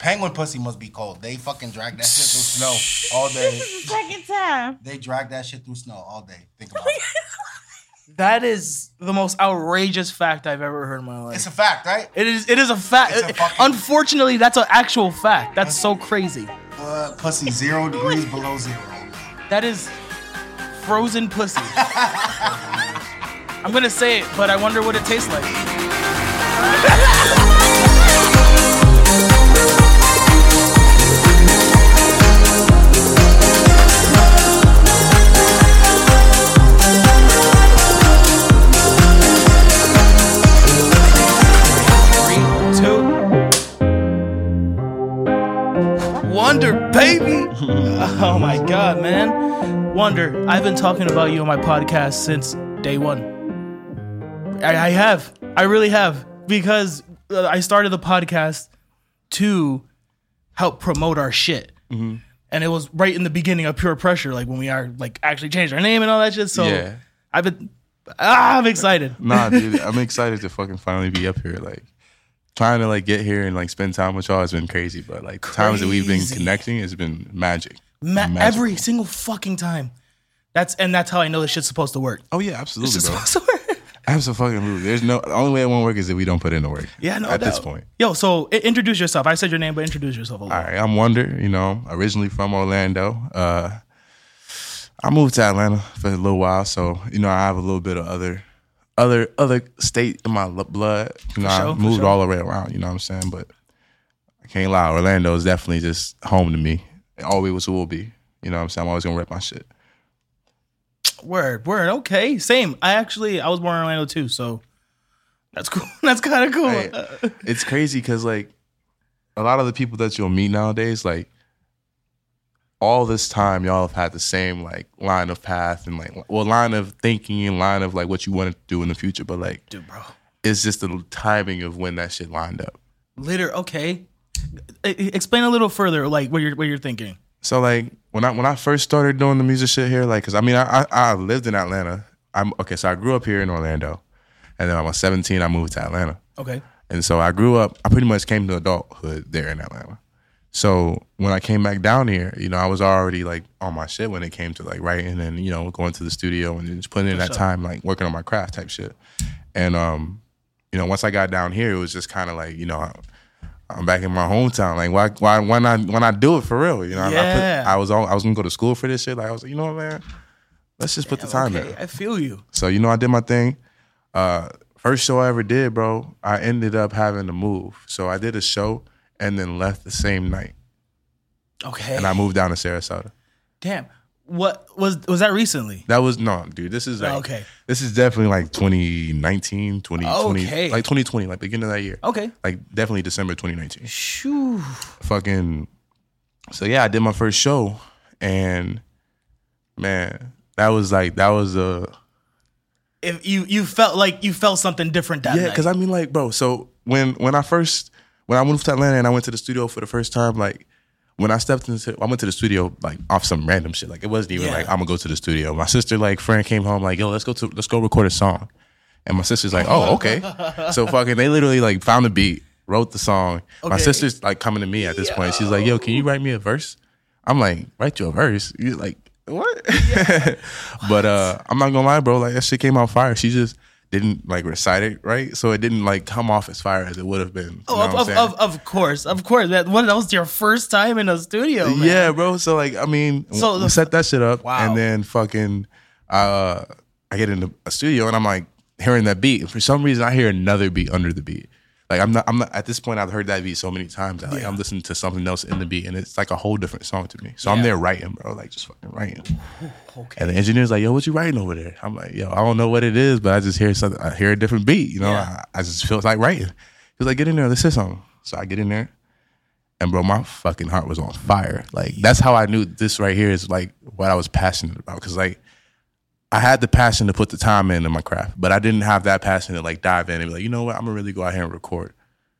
Penguin pussy must be cold. They fucking drag that shit through snow all day. This is the second time. They drag that shit through snow all day. Think about it. That is the most outrageous fact I've ever heard in my life. It's a fact, right? it is. It is a fact. It's a fucking- Unfortunately, that's an actual fact. That's so crazy. Uh, pussy zero degrees below zero. That is frozen pussy. I'm gonna say it, but I wonder what it tastes like. Oh my god, man. Wonder, I've been talking about you on my podcast since day one. I, I have. I really have. Because uh, I started the podcast to help promote our shit. Mm-hmm. And it was right in the beginning of Pure Pressure, like when we are like actually changed our name and all that shit. So Yeah. I've been ah, I'm excited. Nah, dude, I'm excited to fucking finally be up here. Like trying to like get here and like spend time with y'all has been crazy, but like times that we've been connecting has been magic. Ma- every single fucking time. That's and that's how I know this shit's supposed to work. Oh yeah, absolutely, It's bro. supposed to work. Absolutely. There's no the only way it won't work is if we don't put in the work. Yeah, no At doubt. this point. Yo, so i- introduce yourself. I said your name, but introduce yourself a little. All right, I'm Wonder, you know, originally from Orlando. Uh I moved to Atlanta for a little while, so you know, I have a little bit of other other other state in my lo- blood. You know, sure, I for moved sure. all the way around, you know what I'm saying? But I can't lie, Orlando is definitely just home to me. Always will be. You know what I'm saying? I'm always gonna rep my shit. Word, word. Okay, same. I actually I was born in Orlando too, so that's cool. that's kind of cool. Hey, it's crazy because like a lot of the people that you'll meet nowadays, like all this time y'all have had the same like line of path and like well line of thinking and line of like what you want to do in the future, but like Dude, bro. it's just the timing of when that shit lined up. Later, okay. Explain a little further, like what you're what you're thinking. So like when I when I first started doing the music shit here, like, cause I mean I I, I lived in Atlanta. I'm okay, so I grew up here in Orlando, and then when I was 17, I moved to Atlanta. Okay. And so I grew up, I pretty much came to adulthood there in Atlanta. So when I came back down here, you know, I was already like on my shit when it came to like writing and, you know, going to the studio and just putting in that time, like working on my craft type shit. And, um, you know, once I got down here, it was just kind of like, you know, I'm back in my hometown. Like, why, why, why not, why not do it for real? You know, I- Yeah. I, put, I was all, I was gonna go to school for this shit. Like, I was like, you know what, man, let's just put the time okay, in. I feel you. So you know, I did my thing. Uh, first show I ever did, bro. I ended up having to move. So I did a show and then left the same night, Okay. and I moved down to Sarasota. Damn. What was was that recently? That was no, dude. This is oh, like, Okay. This is definitely like 2019, 2020, Okay. like 2020, like beginning of that year. Okay. Like definitely December 2019. Shoo. Fucking. So yeah, I did my first show, and man, that was like that was a If you you felt like you felt something different that yeah, because I mean, like, bro. So when when I first when I moved to Atlanta and I went to the studio for the first time, like when I stepped into, I went to the studio like off some random shit. Like it wasn't even Yeah. like I'm gonna go to the studio. My sister, like, friend came home like, yo, let's go to let's go record a song. And my sister's like, oh, okay. so fucking, they literally like found the beat, wrote the song. My sister's like coming to me at this point. She's like, yo, can you write me a verse? I'm like, write you a verse? You like what? but uh, I'm not gonna lie, bro. Like that shit came out fire. She just didn't like recite it right, so it didn't like come off as fire as it would have been. Oh, of, of, of, of course, of course. That what that was your first time in a studio. Man. yeah, bro. So like, I mean, So the- set that shit up, Wow. and then fucking, uh, I get into a studio and I'm like hearing that beat, and for some reason I hear another beat under the beat. Like I'm not, I'm not at this point. I've heard that beat so many times. That, like I'm listening to something else in the beat, and it's like a whole different song to me. So I'm there writing, bro, like just fucking writing. Okay. And the engineer's like, "Yo, what you writing over there?" I'm like, "Yo, I don't know what it is, but I just hear something. I hear a different beat. You know, Yeah. I, I just feel like writing." He's like, "Get in there, let's say something." So I get in there, and bro, my fucking heart was on fire. Like that's how I knew this right here is like what I was passionate about. Because like I had the passion to put the time in in my craft, but I didn't have that passion to like dive in and be like, you know what, I'm gonna really go out here and record.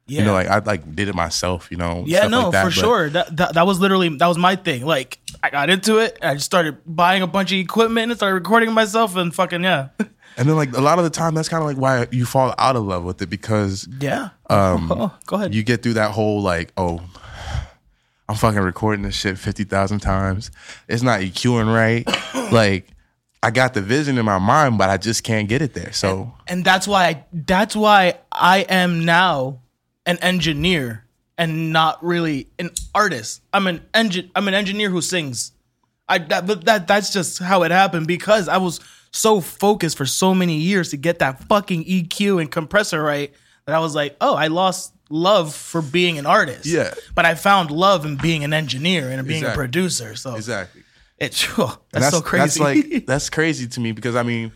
yeah. You know, like I like did it myself. You know, yeah, stuff no, like that, for but- sure. That, that that was literally that was my thing. Like I got into it. I just started buying a bunch of equipment and started recording myself and fucking yeah, And then like a lot of the time, that's kind of like why you fall out of love with it because yeah. um, oh, go ahead. you get through that whole like, oh, I'm fucking recording this shit fifty thousand times. It's not EQing right. like I got the vision in my mind, but I just can't get it there. So and that's why I, that's why I am now an engineer and not really an artist. I'm an engine. I'm an engineer who sings. I that, but that that's just how it happened because I was so focused for so many years to get that fucking EQ and compressor right that I was like, oh, I lost love for being an artist. Yeah. but I found love in being an engineer and being a producer. So exactly. it's And that's, so crazy. That's like that's crazy to me because I mean,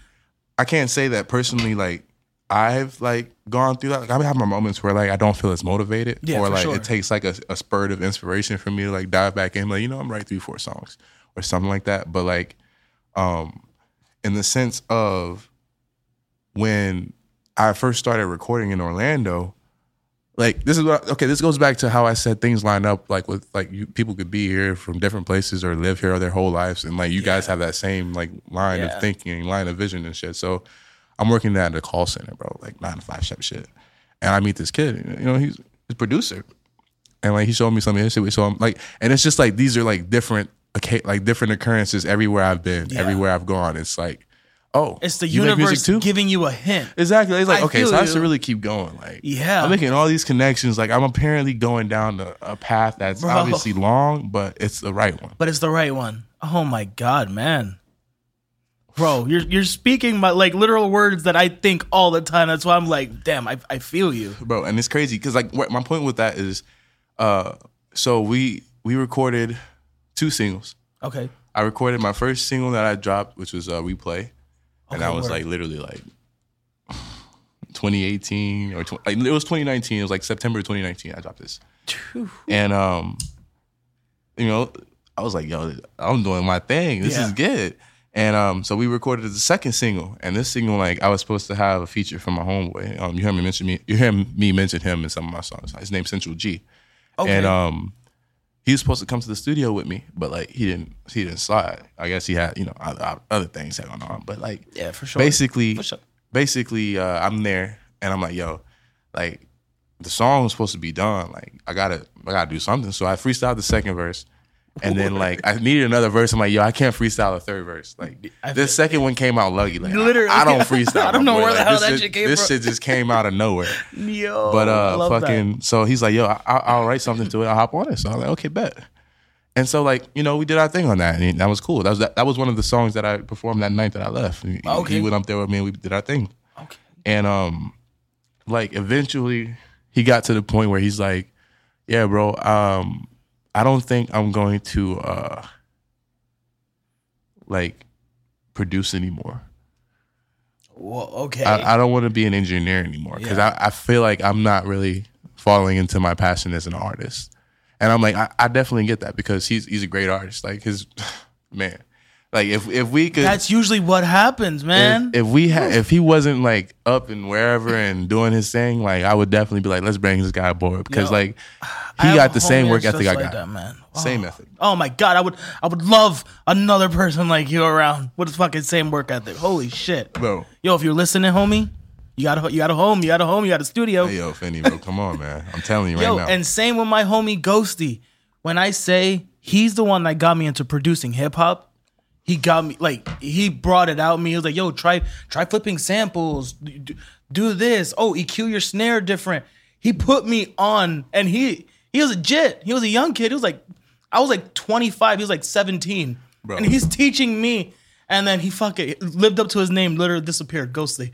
I can't say that personally. Like I've like gone through that. Like, I have my moments where like I don't feel as motivated, Yeah, or like sure. it takes like a, a spurt of inspiration for me to like dive back in. Like you know, I'm writing three, four songs or something like that. But like, um, in the sense of when I first started recording in Orlando, like this is what okay this goes back to how i said things line up like with like you people could be here from different places or live here their whole lives and like you guys have that same like line Yeah. of thinking line of vision and shit. So i'm working at a call center bro like nine to five shop shit. And i meet this kid you know he's he's a producer. And like he showed me some of his shit. So i'm like and it's just like these are like different okay like different occurrences everywhere i've been Yeah. everywhere i've gone. It's like oh it's the you universe too? giving you a hint. Exactly. It's like, I okay, so I you. should really keep going. Like, Yeah. I'm making all these connections. Like, I'm apparently going down a, a path that's Bro. obviously long, but it's the right one. but it's the right one. Oh my god, man. Bro, you're you're speaking my like literal words that I think all the time. That's why I'm like, damn, I, I feel you. Bro, and it's crazy because, like, what, my point with that is, uh, so we we recorded two singles. Okay. I recorded my first single that I dropped, which was uh, "Replay," and Okay, that was word. like literally like 2018 or tw- like, it was 2019. It was like September 2019. I dropped this, and um, you know, I was like, "Yo, I'm doing my thing. This Yeah. is good." And um, so we recorded the second single, and this single, like, I was supposed to have a feature from my homeboy. Um, you heard me mention me. You hear me mention him in some of my songs. His name's Central G, Okay. and um, he was supposed to come to the studio with me, but like he didn't. He didn't slide. I guess he had you know other, other things going on, but like yeah, for sure. basically, For sure. basically, uh, I'm there and I'm like, yo, like the song was supposed to be done. Like I gotta, I gotta do something. So I freestyled the second verse, and then like I needed another verse. I'm like, yo, I can't freestyle a third verse. Like this second one came out lucky. Like Literally. I, I don't freestyle. I don't know where the hell this that shit came This from. shit just came out of nowhere. Yo, But uh, love that. fucking, so he's like, yo, I, I'll write something to it. I'll hop on it. So I'm like, okay, bet. And so like, you know, we did our thing on that, and that was cool. That was that, that was one of the songs that I performed that night that I left. Okay. He went up there with me, and we did our thing. Okay. And um, like eventually, he got to the point where he's like, yeah, bro, um, I don't think I'm going to uh, like produce anymore. Whoa, okay. I, I don't want to be an engineer anymore because Yeah. I, I feel like I'm not really falling into my passion as an artist. And I'm like, I, I definitely get that because he's he's a great artist. Like his man, like if if we could, That's usually what happens, man. if, if we had, if he wasn't like up and wherever and doing his thing, like I would definitely be like, let's bring this guy aboard because Yo, like he got the same work ethic I like got. that, man. Same Oh. ethic. Oh my god, I would I would love another person like you around with the fucking same work ethic. Holy shit. Bro, Yo, if you're listening, homie, you got a you got a home, you got a home, you got a studio. hey, yo, Finny, bro, come on, man. I'm telling you right Yo, now. and same with my homie Ghosty. When I say he's the one that got me into producing hip hop, he got me like he brought it out me. He was like, "Yo, try try flipping samples, do, do this. Oh, EQ your snare different." He put me on, and he he was a jit. He was a young kid. He was like, I was like 25. He was like 17, Bro. and he's teaching me. And then he fucking lived up to his name, literally disappeared, ghostly.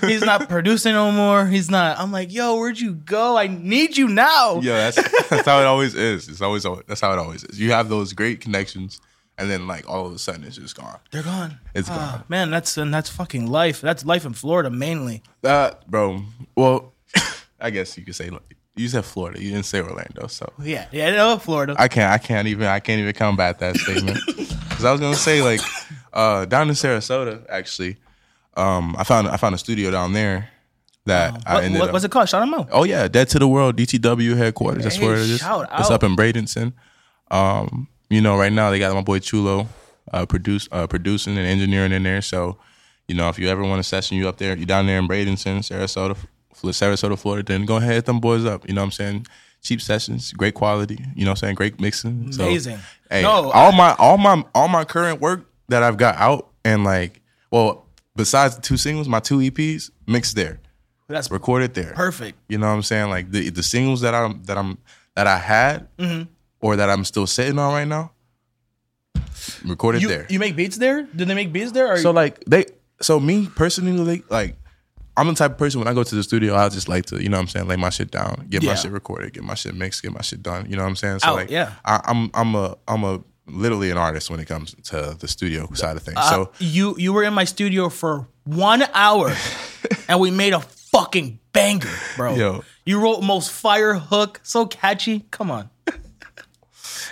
He's not producing no more. He's not. I'm like, yo, where'd you go? I need you now. Yeah, that's that's how it always is. It's always that's how it always is. You have those great connections, and then like all of a sudden it's just gone. They're gone. It's Ah, gone. man, that's and that's fucking life. That's life in Florida mainly. That bro. Well, I guess you could say like, you said Florida. You didn't say Orlando, so Yeah, yeah, no, Florida. I can't. I can't even. I can't even combat that statement. Because I was gonna say like uh, down in Sarasota, actually, um, I found I found a studio down there that I what, ended what, up. what's it called? Shout them out. Oh yeah, Dead to the World DTW headquarters. That's where it is. shout It's out. up in Bradenton. Um, you know, right now they got my boy Chulo uh, produce uh, producing and engineering in there. So, you know, if you ever want to session you up there, you down there in Bradenton, Sarasota, Sarasota, Florida, then go ahead hit them boys up. You know what I'm saying? cheap sessions, great quality. You know, what I'm saying great mixing. So, Amazing. hey, No, all my all my all my current work that I've got out and like, well, besides the two singles, my two EPs mixed there, That's recorded there. perfect. You know what I'm saying? Like the the singles that I'm that I'm that I had Mm-hmm. Or that I'm still sitting on right now, recorded You, there. you make beats there? Did they make beats there? Or So like they so me personally like I'm the type of person when I go to the studio, I just like to, you know what I'm saying, lay my shit down, get Yeah. my shit recorded, get my shit mixed, get my shit done. You know what I'm saying? So Out, like yeah. I, I'm I'm a I'm a literally an artist when it comes to the studio side of things. Uh, so you you were in my studio for one hour, and we made a fucking banger, bro. Yo. You wrote most fire hook, so catchy. Come on,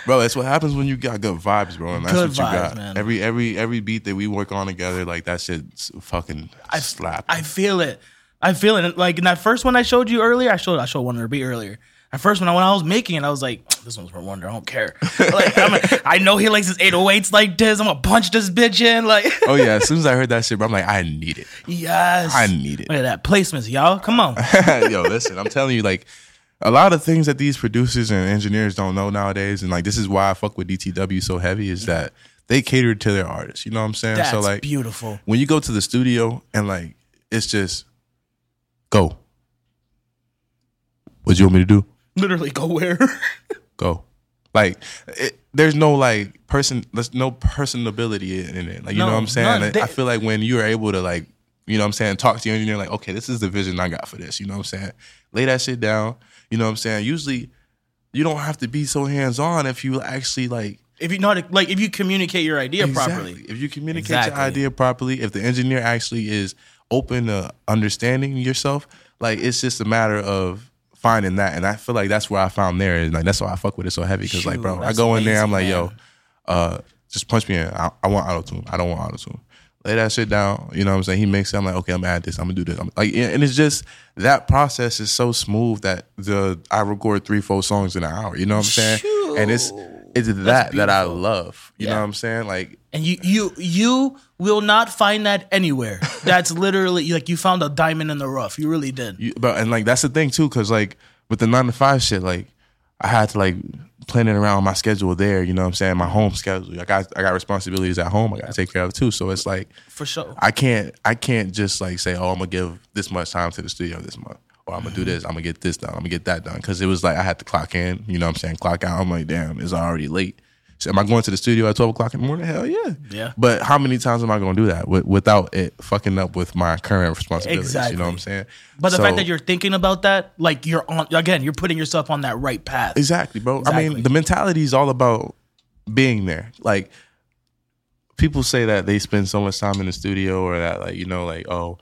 bro, that's what happens when you got good vibes, bro. And that's Good what you vibes, got. man. Every every every beat that we work on together, like that shit's fucking I slap. I feel it. I feel it. Like in that first one I showed you earlier, I showed I showed one of Wonder Beat earlier. At first, when I when I was making it, I was like, "This one's for Wonder. I don't care. Like, I'm a, I know he likes his 808s like this. I'm gonna punch this bitch in. Like, oh yeah, as soon as I heard that shit, bro, I'm like, I need it. yes, I need it. Look at that placements, y'all. Come on. Yo, listen, I'm telling you, like a lot of things that these producers and engineers don't know nowadays, and like this is why I fuck with DTW so heavy, is that they cater to their artists. You know what I'm saying? That's so like beautiful. when you go to the studio and like it's just go. What do you want me to do? Literally, go where? Go. Like it, there's no like person there's no personability in it. Like you No, know what I'm saying? They- I feel like when you're able to like you know what I'm saying, talk to your engineer like, okay, this is the vision I got for this. You know what I'm saying? Lay that shit down. You know what I'm saying? Usually you don't have to be so hands on if you actually like if you know to, like, if you communicate your idea properly. If you communicate Exactly. your idea properly, if the engineer actually is open to understanding yourself, like it's just a matter of finding that. And I feel like that's where I found there. And like that's why I fuck with it so heavy. Cause like, bro, I go in there, I'm like, amazing, yo, uh, just punch me in. I, I want auto tune. I don't want auto tune. Lay that shit down. You know what I'm saying? He makes it. I'm like, okay, I'm gonna add this. I'm gonna do this. I'm like, and it's just that process is so smooth that the I record three, four songs in an hour. You know what I'm saying? And it's it's that that I love. You know what I'm saying? Like And you you you will not find that anywhere. That's literally like you found a diamond in the rough. You really did. You, but and like that's the thing too, because like with the nine to five shit, like I had to like plan it around my schedule there. You know what I'm saying? My home schedule. I got I got responsibilities at home. I got to take care of too. So it's like For sure. I can't I can't just like say, oh, I'm gonna give this much time to the studio this month, or I'm gonna do mm-hmm. this. I'm gonna get this done. I'm gonna get that done. Because it was like I had to clock in. You know what I'm saying? Clock out. I'm like, damn, it's already late. So am I going to the studio at 12 o'clock in the morning? Hell yeah. Yeah. But how many times am I going to do that wi- without it fucking up with my current responsibilities? Exactly. You know what I'm saying? But the So- fact that you're thinking about that, like you're on again, you're putting yourself on that right path. Exactly, bro. I mean, the mentality is all about being there. Like people say that they spend so much time in the studio or that like, you know, like, oh,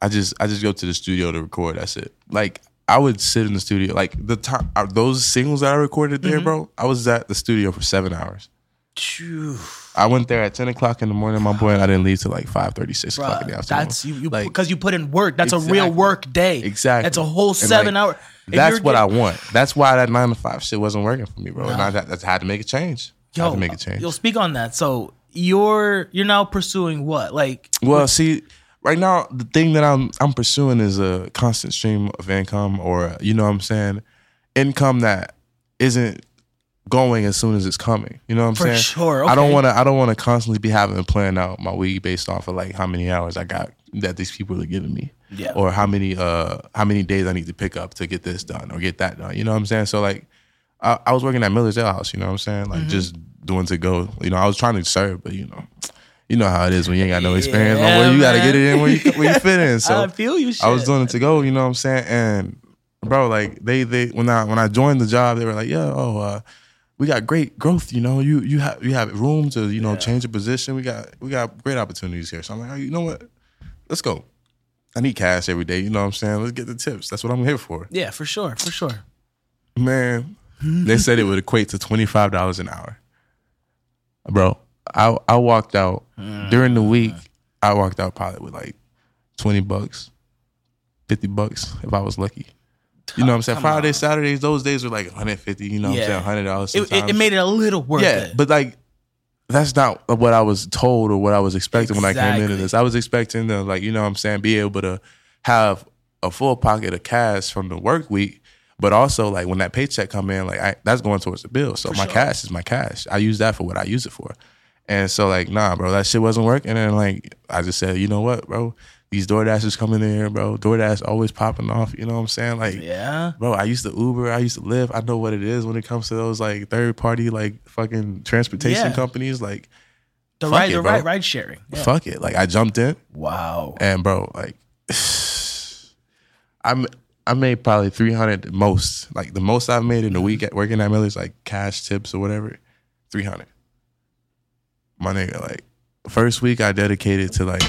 I just I just go to the studio to record. That's it. Like I would sit in the studio like the time uh, those singles that I recorded there, Mm-hmm. bro. I was at the studio for seven hours. Phew. I went there at ten o'clock in the morning, my boy, and I didn't leave till like 5 6 o'clock in the afternoon. that's you, you like because you put in work. That's a real work day. Exactly. That's a whole seven like, hour. if That's what I want. That's why that nine to five shit wasn't working for me, bro. And I, I had to make a change. I had to make a change. You'll speak on that. So you're you're now pursuing what? Like Well, see, right now the thing that I'm I'm pursuing is a constant stream of income, or you know what I'm saying, income that isn't going as soon as it's coming. You know what I'm For saying? sure, I don't okay. want to. I don't want to constantly be having to plan out my week based off of like how many hours I got that these people are giving me, Yeah. or how many uh how many days I need to pick up to get this done or get that done. You know what I'm saying? So like. I, I was working at Miller's Ale House, you know what I'm saying? Mm-hmm. Like just doing to go. You know, I was trying to serve, but you know, you know how it is when you ain't got no experience. Yeah. You got to get it in where you where you fit in. So I feel you. Shit. I was doing it to go. You know what I'm saying? And bro, like they they when I when I joined the job, they were like, yeah, oh, uh, we got great growth. You know, you you have you have room to you know change your position. We got we got great opportunities here. So I'm like, oh, you know what? Let's go. I need cash every day. You know what I'm saying? Let's get the tips. That's what I'm here for. Yeah, for sure, for sure. Man, they said it would equate to twenty five dollars an hour. Bro, I I walked out mm. during the week. I walked out probably with like twenty bucks, fifty bucks if I was lucky. You know what I'm saying? Come Fridays, Saturdays, those days were like 150. You know what Yeah. I'm saying? Hundred dollars. It, it, made it a little worth yeah, it. but like that's not what I was told or what I was expecting when I came into this. I was expecting to like you know what I'm saying be able to have a full pocket of cash from the work week, But also like when that paycheck come in, like I, that's going towards the bill. So my sure. cash is my cash. I use that for what I use it for. And so like, nah, bro, that shit wasn't working. And like I just said, you know what, bro? These DoorDashers coming in here, bro. DoorDash always popping off. You know what I'm saying? Like, Yeah. bro, I used to Uber, I used to live. I know what it is when it comes to those like third party like fucking transportation Yeah. companies. Like, The Fuck ride, it, the bro. ride, ride sharing. Yeah. fuck it. Like I jumped in Wow. and bro, like I'm I made probably three hundred most. Like the most I've made in a week at working at Miller's, like cash tips or whatever, three hundred. My nigga, like first week I dedicated to like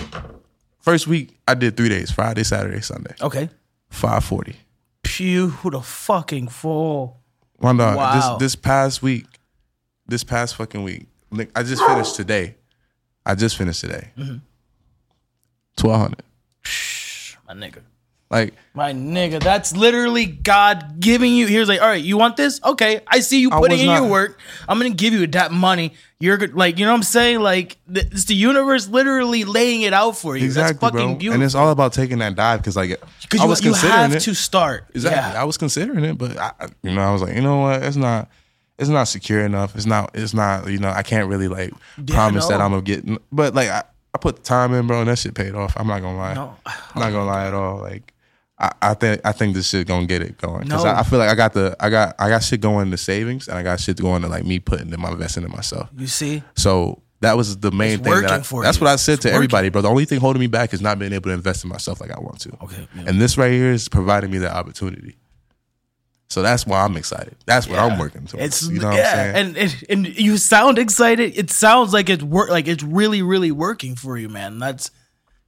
first week I did three days, Friday, Saturday, Sunday. Okay. Five forty. Pew, who the fucking fool. One dog. Wow. This this past week, this past fucking week, like, I just finished today. I just finished today. Mm-hmm. Twelve hundred. My nigga. Like My nigga, that's literally God giving you. Here's like, all right, you want this? Okay, I see you putting in your work. I'm gonna give you that money. You're good, like, you know what I'm saying? Like, th- it's the universe literally laying it out for you. exactly, that's fucking bro. beautiful. And it's all about taking that dive because like because I you, was you considering have it. to start. Exactly. Yeah. I was considering it, but I, you know, I was like, you know what? It's not. It's not secure enough. It's not. It's not. You know, I can't really like Yeah, promise that. I'm gonna get. But like, I, I put the time in, bro, and that shit paid off. I'm not gonna lie. No. I'm not gonna lie at all. Like, I, I think I think this shit gonna get it going because No. I, I feel like I got the I got I got shit going to savings and I got shit going to like me putting in my investing in myself. You see? So that was the main It's thing. That working I, for that's you. what I said It's to working. everybody, bro. The only thing holding me back is not being able to invest in myself like I want to. Okay, yeah. And this right here is providing me that opportunity. So that's why I'm excited. That's what I'm working towards. It's you know what yeah, I'm saying? and, and and you sound excited. It sounds like it's work, like it's really, really working for you, man. That's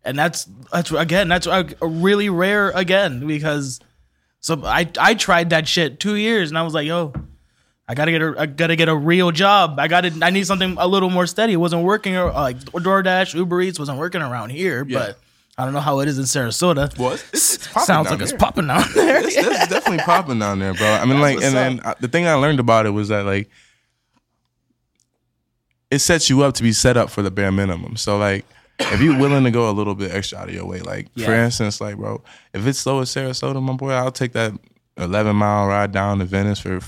and that's that's again, that's a, a really rare again because so I I tried that shit two years and I was like, yo, I gotta get a I gotta get a real job. I gotta I need something a little more steady. It wasn't working or like DoorDash, Uber Eats wasn't working around here, Yeah. but I don't know how it is in Sarasota. Well, it's- it's- Sounds like it's popping down there. It's, it's definitely popping down there, bro. I mean, like, and then uh, the thing I learned about it was that like it sets you up to be set up for the bare minimum. So like, if you're willing to go a little bit extra out of your way, like for instance, like bro, if it's slow as Sarasota, my boy, I'll take that 11 mile ride down to Venice for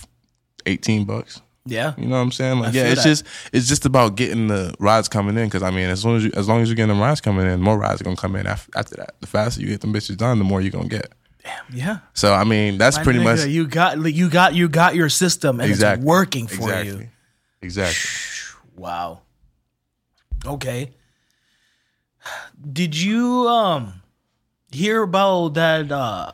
18 bucks. yeah. You know what I'm saying? Like, I yeah, it's that. just it's just about getting the rides coming in. Because I mean, as long as you as long as you're getting the rides coming in, more rides are gonna come in after, after that. The faster you get them bitches done, the more you're gonna get. Damn, yeah. So I mean, that's My pretty nigga, much you got you got you got your system and exactly it's working for exactly. you. Exactly. Wow. Okay. Did you um hear about that uh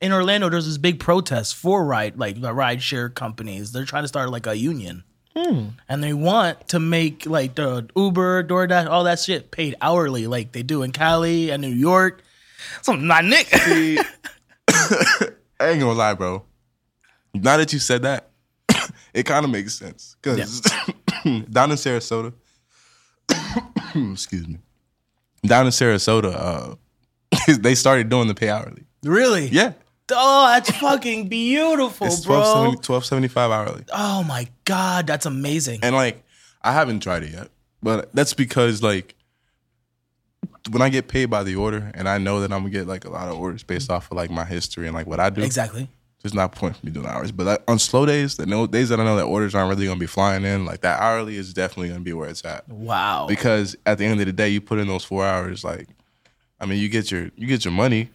in Orlando there's this big protest for ride like the ride share companies. They're trying to start like a union. And they want to make like the Uber, DoorDash, all that shit paid hourly like they do in Cali and New York. So not Nick. I ain't gonna lie, bro. Now that you said that, it kind of makes sense. Because down in Sarasota, excuse me, down in Sarasota, uh, they started doing the pay hourly. really? Yeah, Oh, that's fucking beautiful, it's bro. 1275 hourly. Oh my god, that's amazing. And like, I haven't tried it yet, but that's because like, when I get paid by the order, and I know that I'm gonna get like a lot of orders based off of like my history and like what I do. Exactly. There's not a point for me doing hours. But like, on slow days, the no days that I know that orders aren't really gonna be flying in, like that hourly is definitely gonna be where it's at. Wow. Because at the end of the day, you put in those four hours, like, I mean, you get your you get your money,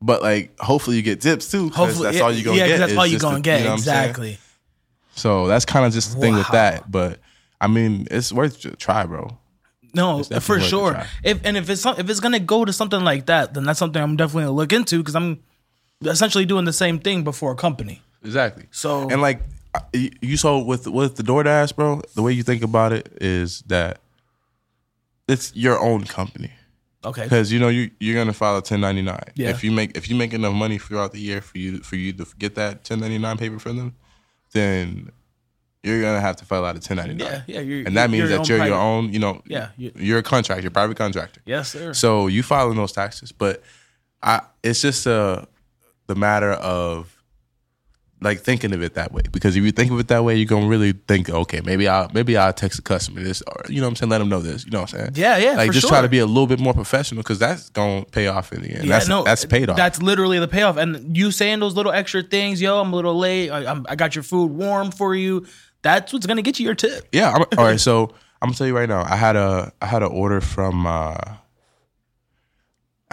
but like hopefully you get tips too. Hopefully, that's yeah, all you're gonna yeah, get. That's all you're gonna the- get. you know what I'm saying? exactly. So that's kind of just the thing with that. But I mean, it's worth a try, bro. No, for sure. If and if it's if it's gonna go to something like that, then that's something I'm definitely gonna look into because I'm essentially doing the same thing before a company. Exactly. So- and like uh, you- you saw with with the DoorDash, bro. The way you think about it is that it's your own company. Okay. because you know you you're gonna file a 1099. Yeah. If you make if you make enough money throughout the year for you for you to get that 1099 paper from them, then you're gonna have to file out a 1099. Yeah, yeah. You're, and that means you're that you're your own. You know. Yeah, you- You're a contractor, private contractor. Yes, sir. So you filing those taxes, but I it's just a the matter of like thinking of it that way because if you think of it that way, you're gonna really think, okay, maybe I'll maybe I'll text the customer this or you know what I'm saying, let them know this. You know what I'm saying? Yeah, yeah, Like just sure. try to be a little bit more professional because that's gonna pay off in the end. Yeah, that's no, that's paid off. That's literally the payoff. And you saying those little extra things, yo, I'm a little late. I, I'm, I got your food warm for you. That's what's gonna get you your tip. Yeah. I'm, all right. So I'm gonna tell you right now. I had a I had an order from. uh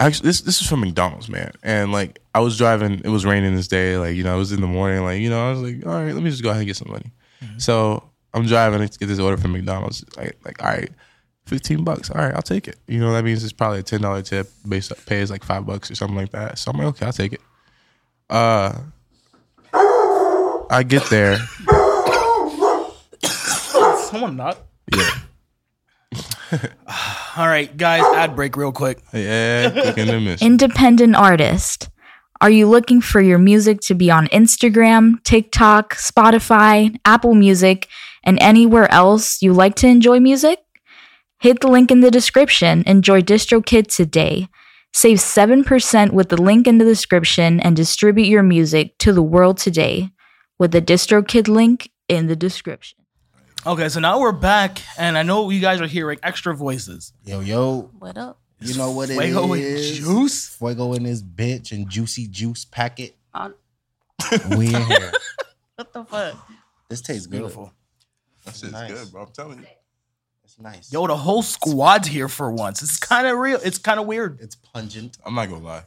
Actually, this this is from McDonald's, man. And like I was driving, it was raining this day. Like you know, it was in the morning. Like you know, I was like, all right, let me just go ahead and get some money. So I'm driving to get this order from McDonald's. Like like all right, fifteen bucks. All right, I'll take it. You know that means it's probably a ten dollar tip. Base pay is like five bucks or something like that. So I'm like, okay, I'll take it. Uh, I get there. Someone not. Yeah. All right, guys, ad break real quick. Yeah, quick and then miss. Independent artist. Are you looking for your music to be on Instagram, TikTok, Spotify, Apple Music, and anywhere else you like to enjoy music? Hit the link in the description. Enjoy DistroKid today. Save 7% with the link in the description and distribute your music to the world today with the DistroKid link in the description. Okay, so now we're back, and I know you guys are hearing extra voices. Yo, yo, What up? you know what it Fuego and is? juice. Fuego in this bitch and juicy juice packet. On- we in here. What the fuck? This tastes good. Beautiful. That shit's Nice. good, bro. I'm telling you. It's nice. Yo, the whole squad's here for once. It's kind of real. It's kind of weird. it's pungent. I'm not gonna lie.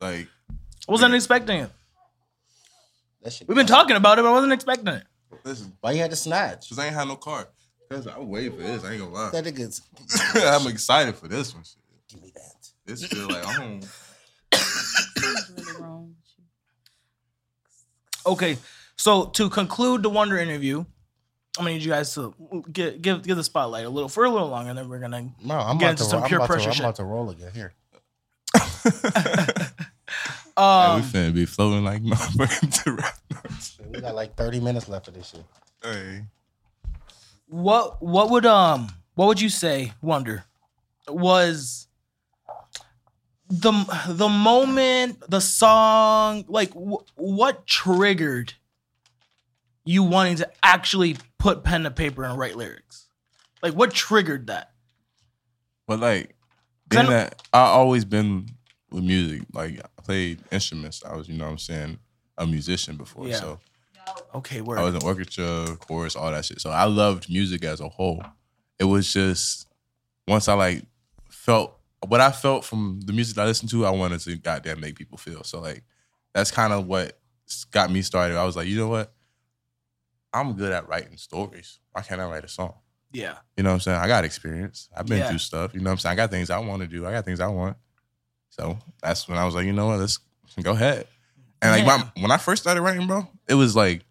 Like, I wasn't expecting it. That shit. We've been talking about it, but I wasn't expecting it. Listen, Why you had to snatch? cause I ain't had no car. Cause I'm waiting for this. I ain't gonna lie. That nigga's. I'm excited for this one. Shit. Give me that. This feel like home. What's really wrong with you? Okay, so to conclude the Wonder interview, I'm gonna need you guys to give give give the spotlight a little for a little longer, and then we're gonna. No, I'm Get about into to. some I'm, pure about to pressure I'm shit. about to roll again. Here. Yeah, we Um, finna be floating like motherfucking We got like 30 minutes left of this shit. Hey. what what would um what would you say, Wonder, was the the moment the song like wh- what triggered you wanting to actually put pen to paper and write lyrics? Like what triggered that? But like, Cause I that, I always been with music. Like, I played instruments. I was, you know what I'm saying, a musician before. Yeah. So Okay, word. I was in orchestra, chorus, all that shit. So I loved music as a whole. It was just once I like felt what I felt from the music I listened to, I wanted to goddamn make people feel. So like that's kind of what got me started. I was like, you know what? I'm good at writing stories. Why can't I write a song? yeah. You know what I'm saying? I got experience. I've been Yeah. through stuff. You know what I'm saying? I got things I want to do. I got things I want. So that's when I was like, you know what? Let's go ahead. And like Yeah. my, when I first started writing, bro, it was like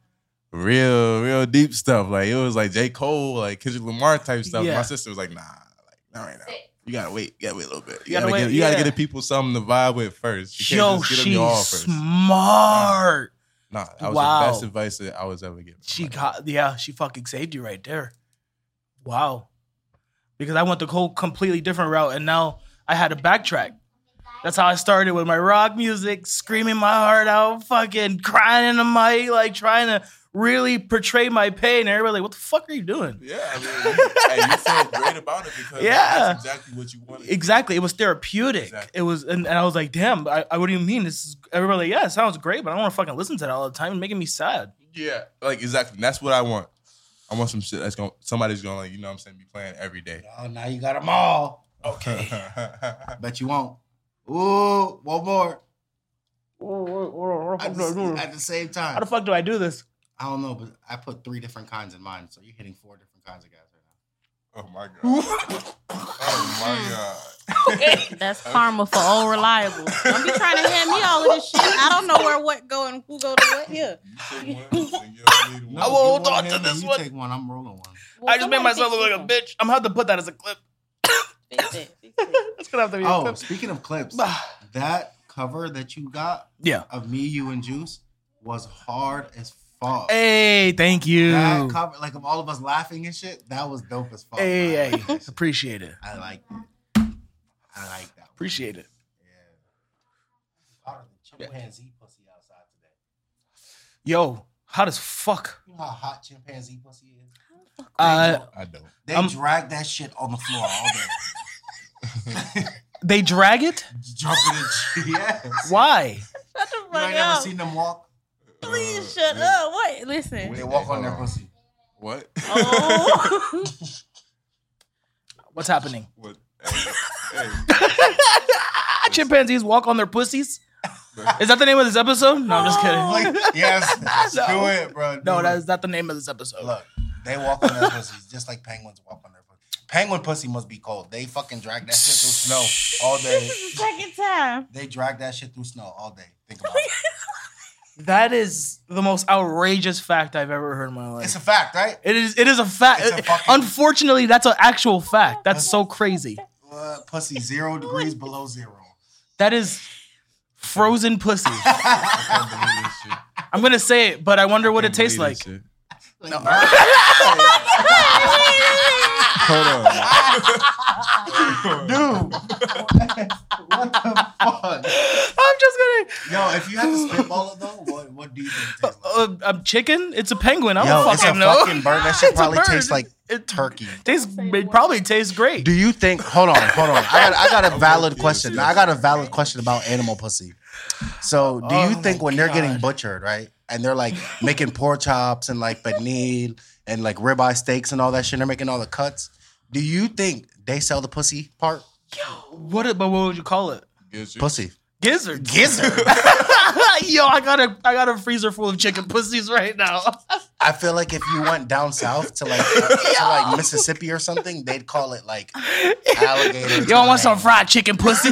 real, real deep stuff. Like it was like J. Cole, like Kendrick Lamar type stuff. Yeah. My sister was like, nah, like not right now. You gotta wait. You gotta wait a little bit. You, gotta gotta, wait, get, you gotta get the people something to vibe with first. You Yo, can't just get she's your all first. smart. Nah, that was Wow. the best advice that I was ever given. She Like, got yeah, she fucking saved you right there. Wow. Because I went the whole completely different route and now I had to backtrack. That's how I started with my rock music, screaming my heart out, fucking crying in the mic, like trying to really portray my pain. And everybody like, what the fuck are you doing? Yeah, I mean, you, hey, you felt great about it because Yeah. that's exactly what you wanted. Exactly. It was therapeutic. Exactly. It was and, and I was like, damn, I, I what do you mean? This is everybody like, yeah, it sounds great, but I don't want to fucking listen to that all the time. It's making me sad. Yeah, like exactly. And that's what I want. I want some shit that's going. to Somebody's going to like you know what I'm saying be playing every day. Oh, now you got them all. Okay. Bet you won't. Ooh, one more. At the, at the same time. How the fuck do I do this? I don't know, but I put three different kinds in mine, so you're hitting four different kinds of guys right now. oh my god. oh my god. That's karma for old reliable. Don't be trying to hand me all of this shit. I don't know where what go and who go to what here. You take one, you don't need now. I won't hold on to handle- this you one. take one. I'm rolling one. Well, I just made myself look like a bitch. I'm gonna have to put that as a clip. One. Fix it, fix it. It's gonna have to be a Oh, clip. speaking of clips, that cover that you got Yeah. of me, you, and Juice was hard as fuck. Hey, thank you. That cover, like of all of us laughing and shit, that was dope as fuck. Hey, I hey, appreciate it. I like that. I like that. Appreciate it. Yeah. Part of the chimpanzee pussy outside today. Yo, hot as fuck. You know how hot chimpanzee pussy is? Uh, I don't. They I'm- drag that shit on the floor all day. they drag it. Jumping and yes. Why? Shut the You fuck ain't never up. seen them walk? Please shut up. Wait, listen. They walk on their pussy. What? Oh. What's happening? what? Hey, hey. Chimpanzees walk on their pussies. Is that the name of this episode? No, I'm just kidding. Like, yes, No. do it, bro. do no, it. that is not the name of this episode. Look, they walk on their pussies just like penguins walk on their pussy. Penguin pussy must be cold. They fucking drag that shit through snow all day. this is the second time. They drag that shit through snow all day. Think about it. That is the most outrageous fact I've ever heard in my life. It's a fact, right? it is. It is a fact. It's a fucking- Unfortunately, that's an actual fact. That's so crazy. What? Pussy zero degrees below zero. That is frozen pussy. I can't believe this shit. I'm gonna say it, but I wonder what it tastes like. this shit. Hold Hold on. Dude. what the fuck? I'm just gonna. Yo, if you had to spitball it though, what, what do you think it tastes like? Uh, a chicken? It's a penguin. I Yo, don't it's a fucking know. fucking bird. That shit It's a probably bird. tastes like It turkey. tastes. It probably tastes great. Do you think? Hold on, hold on. I got, I got a valid question. I got a valid question about animal pussy. So, do you Oh think my when they're getting butchered, right, and they're like making pork chops and like pernil and like ribeye steaks and all that shit, they're making all the cuts. Do you think they sell the pussy part? Yo, What? it- But what would you call it? Gizzard. Pussy. Gizzard. Gizzard. Yo, I got a I got a freezer full of chicken pussies right now. I feel like if you went down south to like to like Mississippi or something, they'd call it like alligator. Yo, I want some fried chicken pussy.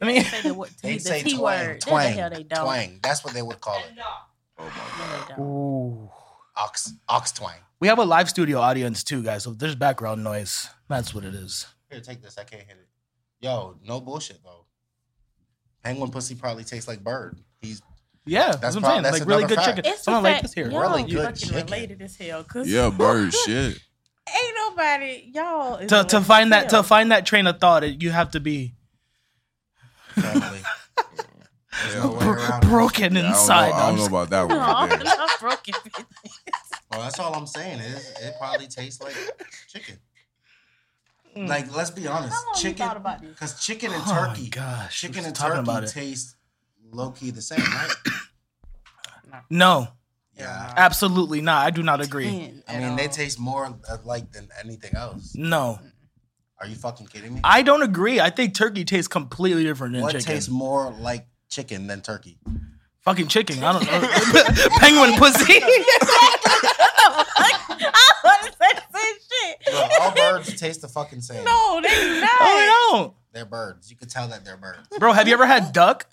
I mean, Say the, what, They'd the say T twang, word. twang, What the hell they don't? twang. That's what they would call it. Uh, Oh my No. Ooh. Ox, ox twang. we have a live studio audience too, guys. So if there's background noise. That's what it is. Here, take this. I can't hit it. Yo, no bullshit though. Penguin pussy probably tastes like bird. He's Yeah, that's, That's what I'm saying. that's Like really good fact. chicken. It's Someone like fact, this here. Y'all Really really good fucking chicken. related as hell. Cause Yeah, bird shit. ain't nobody y'all To, to find as that to find that train of thought, you have to be family. Yeah, no way bro- around it. broken Yeah, I don't know- inside. I don't I'm know just- about that one. No, right not broken. Well, that's all I'm saying is it probably tastes like chicken. Mm. Like, let's be honest, How long chicken. thought about this? Because chicken and Oh turkey, gosh, chicken and talking about turkey taste low key the same, right? No, yeah. absolutely not. I do not agree. Man, I at mean, they taste more like than anything else. No, Are you fucking kidding me? I don't agree. I think turkey tastes completely different than what chicken. tastes more like chicken than turkey? Fucking chicken. I don't know. Penguin pussy. I want to say the same shit. Look, all birds taste the fucking same. No, they do not. oh no, They're birds. You could tell that they're birds. bro. Have you ever had duck?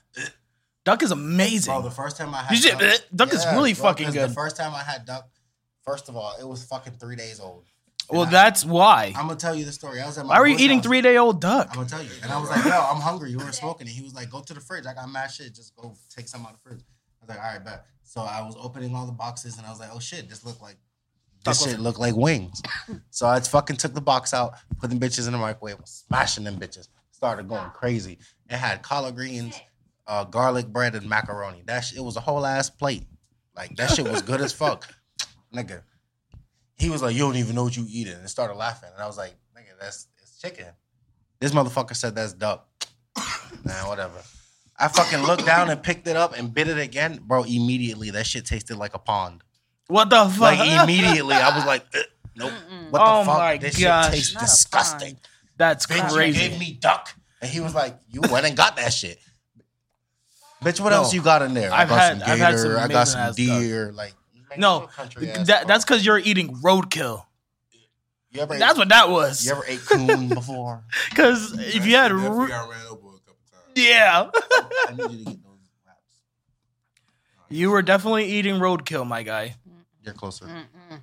Duck is amazing. Bro, the first time I had You should- duck, uh, duck is really bro, fucking 'cause good. The first time I had duck, first of all, it was fucking three days old. Well, I- that's why. I'm gonna tell you the story. I was at my Why were you eating three day old duck? I'm gonna tell you. And I was like, yo, I'm hungry. You weren't smoking. And he was like, go to the fridge. I got mad shit. Just go take some out of the fridge. I was like, all right, bet. So I was opening all the boxes and I was like, oh shit, this look like this Taco. shit look like wings. so I fucking took the box out, put them bitches in the microwave, was smashing them bitches. Started going crazy. It had collard greens, uh, garlic bread, and macaroni. That sh- it was a whole ass plate. Like that shit was good as fuck. Nigga. He was like, You don't even know what you eating. And started laughing. And I was like, nigga, that's it's chicken. This motherfucker said that's duck. nah, whatever. I fucking looked down and picked it up and bit it again. Bro, immediately that shit tasted like a pond. What the fuck? Like immediately. I was like, "Ugh, nope. What the Oh fuck? my this gosh. shit tastes Not disgusting. That's Bitch, you gave me duck. And he was like, You went and got that shit. Bitch, what No. else you got in there? I've I got had- some I've had some gator. I got some ass duck. deer. Like, man, No, you're a country ass that, that's because you're eating roadkill. you ever That's ate, what that was. you ever ate coon before? Because if you had, That shit definitely ro- ran over a couple times. yeah, I need you to get those wraps. you were definitely eating roadkill, my guy. You're closer. Mm-mm.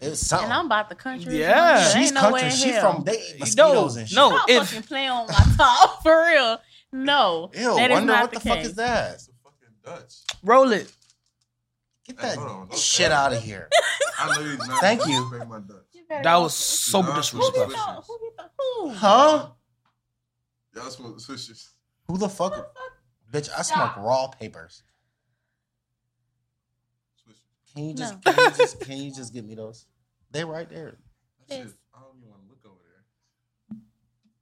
It's something. And I'm about the country. Yeah. Ain't She's no country. way She's from they eat No, mosquitoes and shit. no. Stop if- fucking playing on my top for real. No, Ew, that is wonder not what the, the, fuck case. is that? That's a fucking Dutch. Roll it. Get that hold on, shit out of here. I know you're not. Thank you. disrespect my Dutch. You better That was so Nah, Who disrespectful. who who? Huh? Y'all smoke Swishers. Who the fuck? Bitch, I smoke raw papers. Can you just, No. can you just can you just get me those? They right there. Yes. I don't even want to look over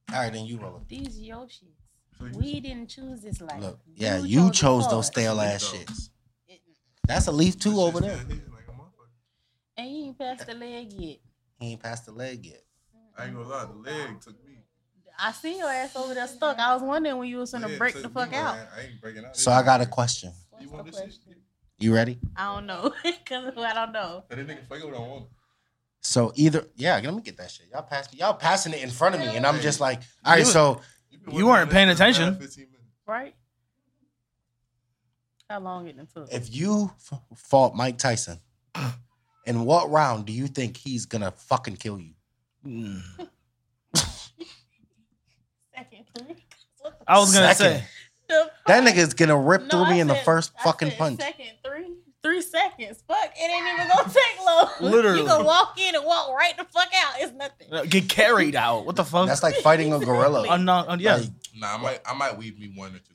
there. All right, then you roll it. These your shits. We didn't choose this life. Look, yeah, you chose the those card. stale ass Those. shits. That's a leaf two over there. Like. And you ain't passed the leg yet. He ain't passed the leg yet. I ain't gonna lie, the leg took me. I see your ass over there stuck. I was wondering when you was gonna Leg break took the me, fuck out. man. I ain't breaking out. So I got a question. You want the question? You ready? I don't know. Cause I don't know. That nigga Fuego don't want. So either yeah, let me get that shit. Y'all pass y'all passing it in front of me, and I'm just like, all right. So You You weren't paying for the past attention. Right? How long it took? if you f- fought Mike Tyson, in what round do you think he's gonna fucking kill you? Mm. Second, three. I was gonna Second. say. fuck? That nigga's gonna rip No, through I me in the first I fucking said punch. Second, three, three seconds. Fuck, it ain't even gonna take long. Literally. you gonna walk in and walk right the fuck out. It's nothing. Uh, Get carried out. What the fuck? That's like fighting a gorilla. Uh, no, uh, yeah. Like, Nah, I might, I might weave me one or two.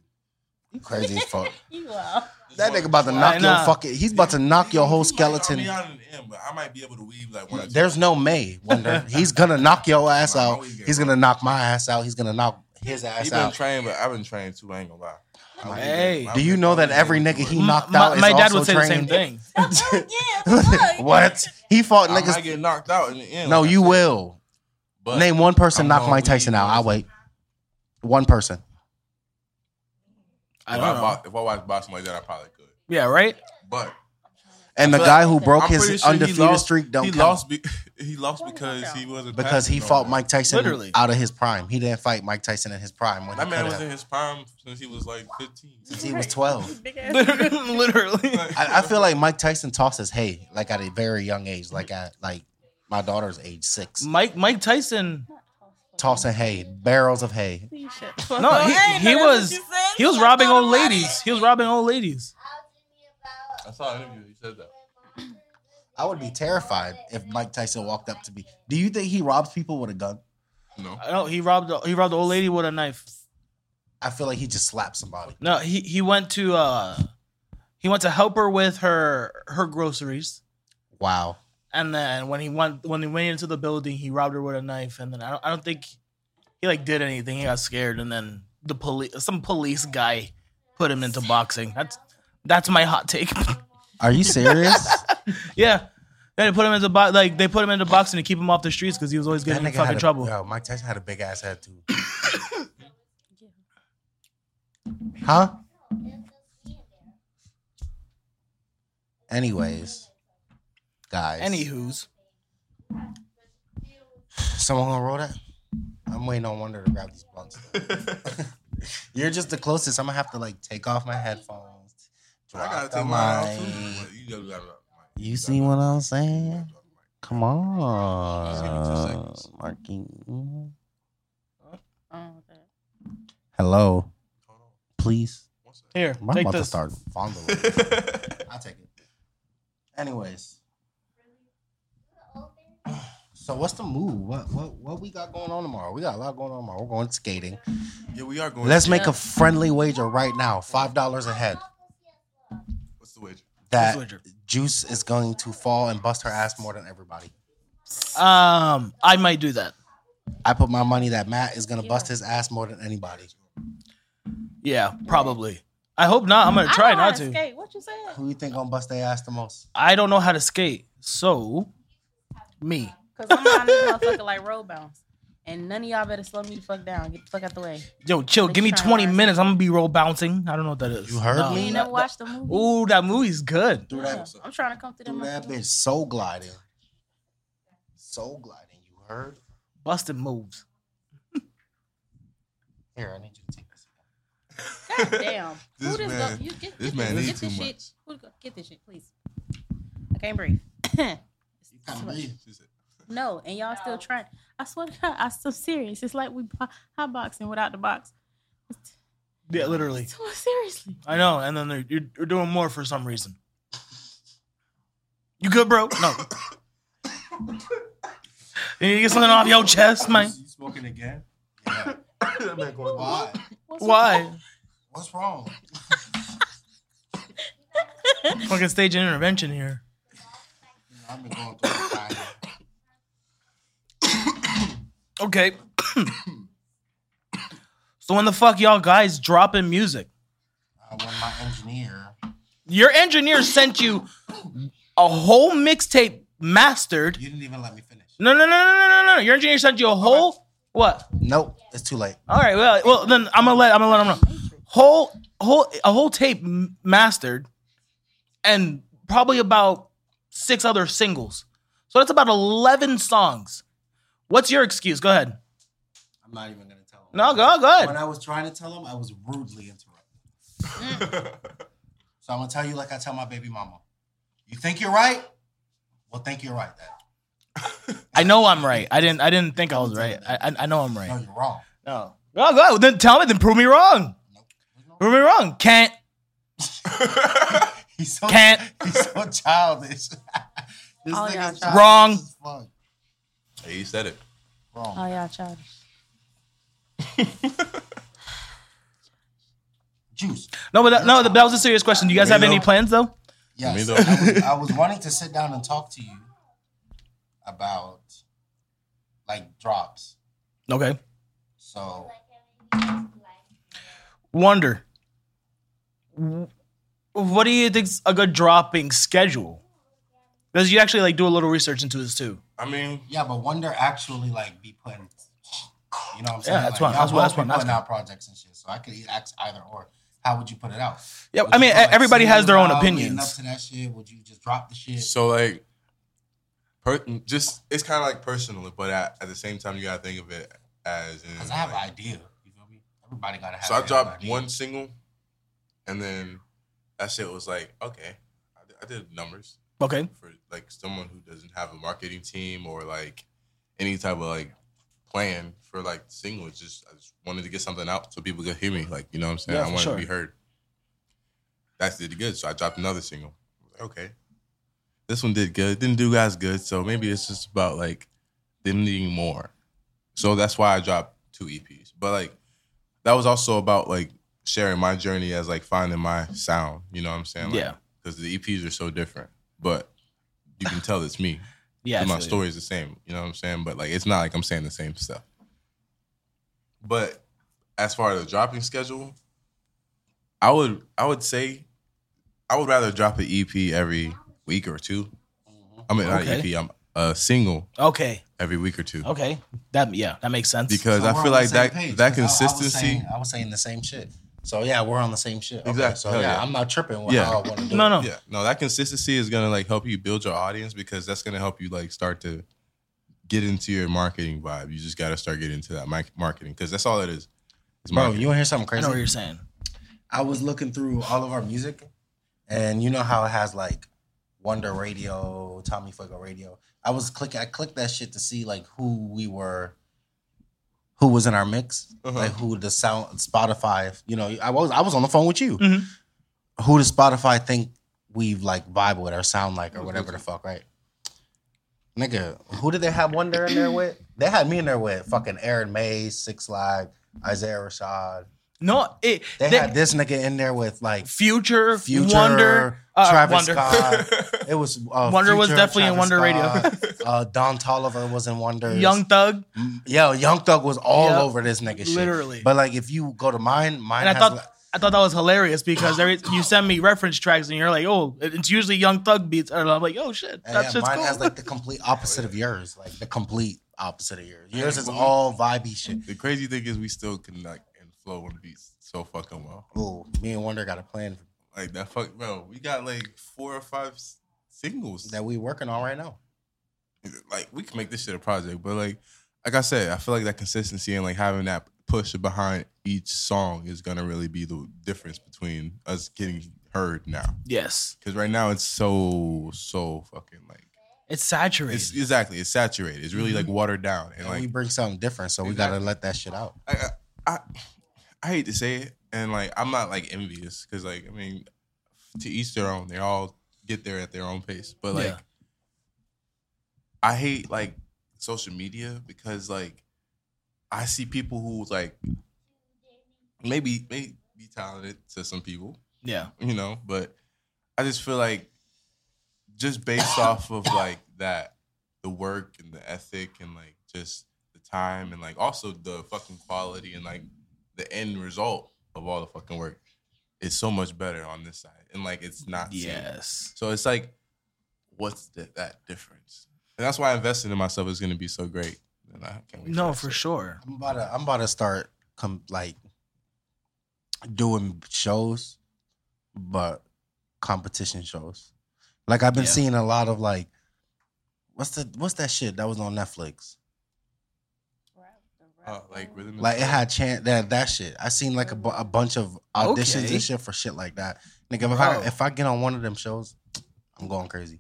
You crazy as fuck. You are. That nigga about to knock your not? fucking. He's about to knock your whole I skeleton. mean, out in the end, but I might be able to weave like one or two. There's no May Wonder. He's gonna knock your ass My- my out. weed get He's gonna knock my ass out. He's gonna knock his ass out. He ass been out. trained, but I've been trained too. I ain't gonna lie. I Hey. been- Do you I've know been- that every nigga he M- knocked my, out is my dad also would say the same trained? thing. Oh, yeah, fuck. what? He fought I might niggas. get knocked out in the end. No, like I you said. will. But Name one person I'm knock gonna Mike Tyson out. one I'll wait. One person. I if don't know. bo- if I watch boxing like that, I probably could. Yeah, right. But And the feel guy like- who broke I'm his sure undefeated lost- streak don't he count lost. Be, he lost because he wasn't because he fought. Mike Tyson Literally. out of his prime. He didn't fight Mike Tyson in his prime when That man was have. in his prime since he was like 15. Since he was twelve. Literally. I, I feel like Mike Tyson tosses hay like at a very young age, like at like my daughter's age six, Mike Mike Tyson. Tossing hay, barrels of hay. You shut the fuck No, he, I he know that's what was he was robbing old ladies. He was robbing old ladies. I saw an interview. He said that. I would be terrified if Mike Tyson walked up to me. Do you think he robs people with a gun? No. No, he robbed he robbed the old lady with a knife. I feel like he just slapped somebody. No, he he went to uh he went to help her with her her groceries. Wow. And then when he went when he went into the building, he robbed her with a knife. And then I don't I don't think he like did anything. He got scared, and then the police some police guy put him into boxing. That's that's my hot take. Are you serious? yeah. Then they put him into bo- like they put him into boxing to keep him off the streets because he was always getting in fucking a- trouble. Yo, Mike Tyson had a big ass head too. huh? Anyways, guys. Anywho's, Someone gonna roll that? I'm waiting on Wonder to grab these blunts. You're just the closest. I'm gonna have to like take off my headphones. I gotta the take mine off too. mic. but You gotta grab. You see what I'm saying? Come Give me two on, seconds. Marky. Oh. Hello, please. Here, I'm take about to start fondling. I'll take it. Anyways. So what's the move? What what what we got going on tomorrow? We got a lot going on tomorrow. We're going skating. yeah, we are going. Let's make a friendly wager right now. Five dollars a head. What's the wager? That What's the wager? Juice is going to fall and bust her ass more than everybody. Um, I might do that. I put my money that Matt is gonna bust his ass more than anybody. Yeah, probably. I hope not. I'm gonna I try know how not to. Skate. What you said? Who you think gonna bust their ass the most? I don't know how to skate, so me. Cause I'm on this motherfucker like road bounce, and none of y'all better slow me the fuck down. Get the fuck out the way. Yo, chill. Give me me 20 minutes. I'm gonna be roll bouncing. I don't know what that is. You heard No. You me? ain't never watched the movie. Ooh, that movie's good. Do Yeah, that, I'm trying to come to them. do that motherfuckers. bitch soul gliding. Soul gliding. You heard? Busted moves. Here, I need you to take this. God damn. This Who this man- go? You get, this get man this, need get this too shit. Who go, get this shit, please. I can't breathe. It's too much. She said, No, and y'all still trying. I swear to God, I'm so serious. It's like we bo- hot boxing without the box. Yeah, literally. So seriously. I know. And then they're, you're, you're doing more for some reason. You good, bro? No. you need to get something off your chest, man. You smoking again? that man going, Why? What's Why? What's wrong? Fucking stage intervention here. I've been going through the time. Okay. so when the fuck y'all guys dropping music? Uh, when my engineer, Your engineer sent you a whole mixtape mastered. you didn't even let me finish. No, no, no, no, no, no, no. Your engineer sent you a whole what? Nope, it's too late. All right, well, well then I'm gonna let I'm gonna let him know. Whole whole a whole tape mastered, and probably about six other singles. So that's about eleven songs. What's your excuse? Go ahead. I'm not even gonna tell him. No, go go ahead. When I was trying to tell him, I was rudely interrupted. so I'm gonna tell you like I tell my baby mama. You think you're right? Well, think you're right. Then I know I'm right. I didn't I didn't think I was right. I I, I know I'm right. no, right. you're wrong. No. Go go. Then tell me. Then prove me wrong. Prove me wrong. Can't. He's so Can't. He's so childish. this Oh, nigga's yeah, childish Wrong. As fuck. Hey, you said it. Wrong. Oh yeah, childish. Juice. No, but that, no, that was a serious question. Do you guys have any plans though? Yes. Me though. I, was, I was wanting to sit down and talk to you about like drops. Okay. So Wonder. What do you think's a good dropping schedule? Because you actually like do a little research into this too. I mean, yeah, but Wonder actually like be putting. You know what I'm saying? Yeah, that's like, what- y'all that's what- that's both I'm putting out projects and shit. So I could ask either or. How would you put it out? Yeah, Would I mean, put, like, everybody has their own singles out leading opinions. Up to that shit, would you just drop the shit? so like, per, just it's kind of like personal, but at, at the same time, you gotta think of it as. Because I have an idea. You feel me? Everybody gotta have. So I dropped idea. one single, and then that shit was like, okay, I did, I did numbers Okay. for like someone who doesn't have a marketing team or like any type of like plan for like single. It's just I just wanted to get something out so people could hear me. Like you know what I'm saying? Yeah, I wanted sure. to be heard. That did good, so I dropped another single. I was like, okay, this one did good. Didn't do as good, so maybe it's just about like them needing more. So that's why I dropped two EPs. But like that was also about like sharing my journey as like finding my sound. You know what I'm saying? Like, Yeah. Because the EPs are so different, but you can tell it's me. Yeah. My story is the same. You know what I'm saying? But like, it's not like I'm saying the same stuff. But as far as the dropping schedule, I would I would say I would rather drop an EP every week or two. Mm-hmm. I mean, not Okay. an EP. I'm a single Okay. every week or two Okay. That yeah, that makes sense. because So I feel like same that page, that 'cause I- I was consistency. saying- I was saying the same shit. So yeah, we're on the same shit. Okay, Exactly. So Hell yeah, yeah. I'm not tripping with Yeah. how I want to do no, it. no. Yeah, no, that consistency is gonna like help you build your audience because that's gonna help you like start to get into your marketing vibe. You just gotta start getting into that mic- marketing because that's all it is. It's Bro, marketing. you want to hear something crazy? I crazy? know what you're saying. I was looking through all of our music, and you know how it has like Wonder Radio, Tommy Fuego Radio. I was clicking, I clicked that shit to see like who we were, who was in our mix, Uh-huh. like who the sound Spotify. You know, I was I was on the phone with you. Mhm. Who does Spotify think we like vibe with or sound like or whatever the fuck, right? Nigga, who did they have Wonder in there with? They had me in there with fucking Aaron Mays, Six Flag, Isaiah Rashad. No, it They, they- had this nigga in there with like Future, Future, Wonder, uh, Travis Wonder. Scott. It was uh, Wonder was Future, definitely in Travis Wonder Radio. Uh, Don Toliver was in Wonder. Young Thug, yo, Young Thug was all Yep. over this nigga shit. Literally. But like, if you go to mine, mine and I thought like- I thought that was hilarious because every, you send me reference tracks and you're like, oh, it's usually Young Thug beats, and I'm like, oh shit, and that yeah, shit's mine cool. has like the complete opposite of yours, like the complete opposite of yours. Yours is all vibey shit. the crazy thing is we still connect and flow on beats so fucking well. Ooh, me and Wonder got a plan Like that fuck bro. We got like four or five s- singles. that we working on right now. like we can make this shit a project, but like like I said, I feel like that consistency and like having that push behind each song is gonna really be the difference between us getting heard now. yes, Because right now it's so so fucking like it's saturated. it's exactly it's saturated. It's really like mm-hmm. watered down and And we bring something different, so we gotta let that shit out. I, I I I hate to say it, and like I'm not like envious because like I mean to each their own. They all get there at their own pace, but like Yeah. I hate like social media because like I see people who like maybe may be talented to some people, yeah, you know, but I just feel like just based off of like that, the work and the ethic and like just the time and like also the fucking quality and like the end result of all the fucking work is so much better on this side. And like it's not seen. Yes. So it's like, what's the, that difference? And that's why investing in myself is going to be so great. And I can't wait No, that for shit. sure. I'm about to I'm about to start come like doing shows, but competition shows. Like I've been Yeah. seeing a lot of like what's the what's that shit that was on Netflix? Oh, like rhythm. Like it had chance that that shit. I seen like a, bu- a bunch of auditions Okay. and shit for shit like that. Nigga, if Wow. I if I get on one of them shows, I'm going crazy.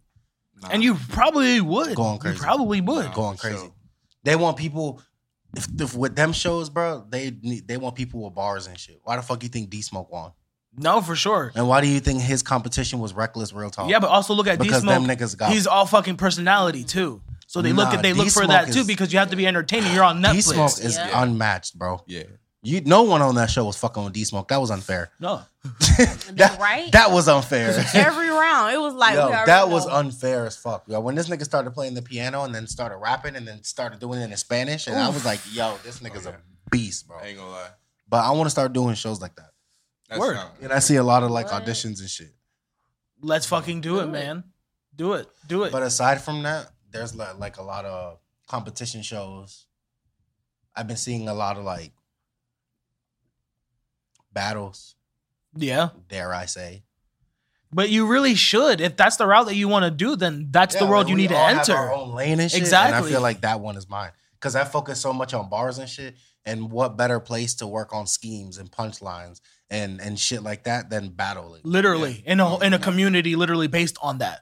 Nah. And you probably would. Going You crazy. probably would. Nah. going crazy. sure. They want people if, if with them shows, bro. They need they want people with bars and shit. Why the fuck you think D Smoke won? No, for sure. And why do you think his competition was reckless? Real talk. Yeah, but also look at D because Smoke. them niggas got He's all fucking personality too. So they look Nah, at they look for D-Smoke that too because you have to be entertaining. You're on D Netflix. Smoke is Yeah. unmatched, bro. Yeah. You no one on that show was fucking with D Smoke. That was unfair. no, that, right? that was unfair. Every round, it was like Yo, we that was know. unfair as fuck. Yo, when this nigga started playing the piano and then started rapping and then started doing it in Spanish, and I was like, yo, this oh, nigga's Oh, yeah. a beast, bro. I ain't gonna lie. But I want to start doing shows like that. That's Word. not- And I see a lot of like What? auditions and shit. let's fucking do it, man. Do it. Do it. But aside from that, there's like, like a lot of competition shows. I've been seeing a lot of like battles, yeah. dare I say. But you really should. If that's the route that you want to do, then that's the Yeah, world like, you need to enter. our own lane and shit. And Exactly. I feel like that one is mine. Because I focus so much on bars and shit. And what better place to work on schemes and punchlines and, and shit like that than battling? Literally, in a in a community, literally based on that.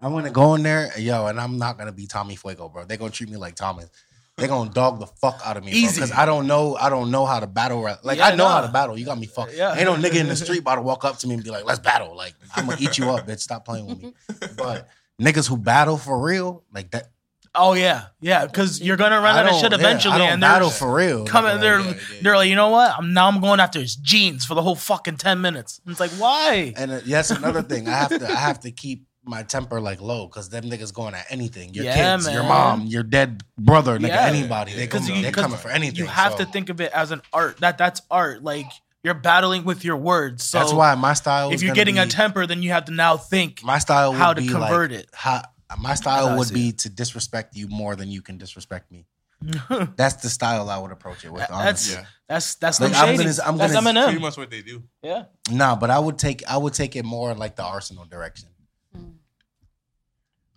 I'm gonna go in there, yo, and I'm not gonna be Tommy Fuego, bro. They're gonna treat me like Thomas. They're gonna dog the fuck out of me, Easy. Because I don't know, I don't know how to battle. Like Yeah, I know how to battle. You got me fucked. Yeah. Ain't no nigga in the street about to walk up to me and be like, "Let's battle." Like I'm gonna eat you up, bitch. Stop playing with me. But niggas who battle for real, like that, Oh yeah, yeah. Because you're gonna run out of shit yeah, eventually, don't and battle they're for real. coming. Like, They're yeah, yeah, they're like, you know what? I'm now I'm going after his jeans for the whole fucking ten minutes. And it's like, why? And uh, that's another thing. I have to I have to keep my temper like low because them niggas going at anything. Your Yeah, kids, your mom, your dead brother, nigga, Yeah. anybody. They come, you they because coming for anything. You have so. to think of it as an art. That that's art. Like you're battling with your words. So that's why my style. if you're getting be, a temper, then you have to now think. my style how to convert like, it. How, my style would see be to disrespect you more than you can disrespect me. That's the style I would approach it with. That's Honestly. Yeah. that's that's Like, I'm Shady. gonna- I'm that's gonna- Pretty much what they do. Yeah. Nah, but I would take I would take it more like the Arsonal direction.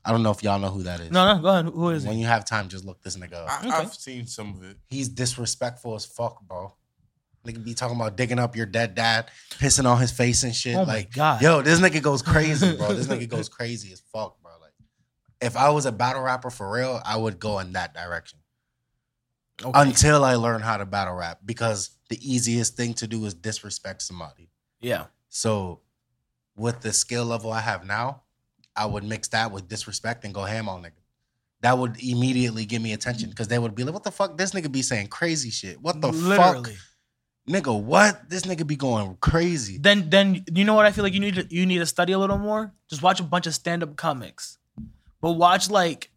I don't know if y'all know who that is. No, no. Go ahead. Who is when it? When you have time, just look this nigga up. I, Okay. I've seen some of it. He's disrespectful as fuck, bro. Nigga be talking about digging up your dead dad, pissing on his face and shit. Oh my like, God. yo, this nigga goes crazy, bro. This nigga goes crazy as fuck, bro. Like, if I was a battle rapper for real, I would go in that direction Okay. until I learn how to battle rap because the easiest thing to do is disrespect somebody. yeah. So, with the skill level I have now, I would mix that with disrespect and go ham on nigga. That would immediately give me attention because they would be like, "What the fuck? This nigga be saying crazy shit. What the Literally. fuck, nigga? What? This nigga be going crazy." Then then you know what I feel like you need to you need to study a little more. Just watch a bunch of stand up comics, but watch like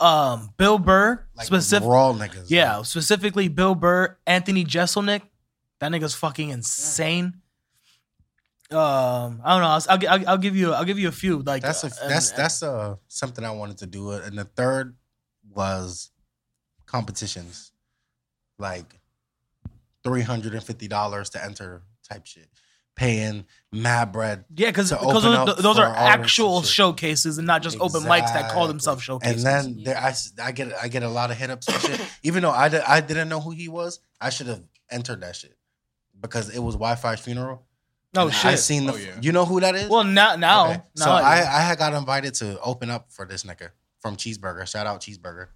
um Bill Burr Like specific. raw niggas. Yeah, specifically Bill Burr, Anthony Jeselnik. That nigga's fucking insane. Um, I don't know. I'll, I'll, I'll, I'll give you. I'll give you a few. Like that's a uh, that's and- that's uh something I wanted to do. And the third was competitions, like three hundred and fifty dollars to enter type shit, paying mad bread. yeah, because to because open those, up those are actual showcases and not just open mics that call themselves showcases. And then there, I, I get I get a lot of hit ups and shit. Even though I, did, I didn't know who he was, I should have entered that shit because it was Wifisfuneral. Oh And shit. I seen the. Oh, yeah. You know who that is? well, now now, Okay. now so I, I, I had got invited to open up for this nigga from Cheeseburger. Shout out Cheeseburger.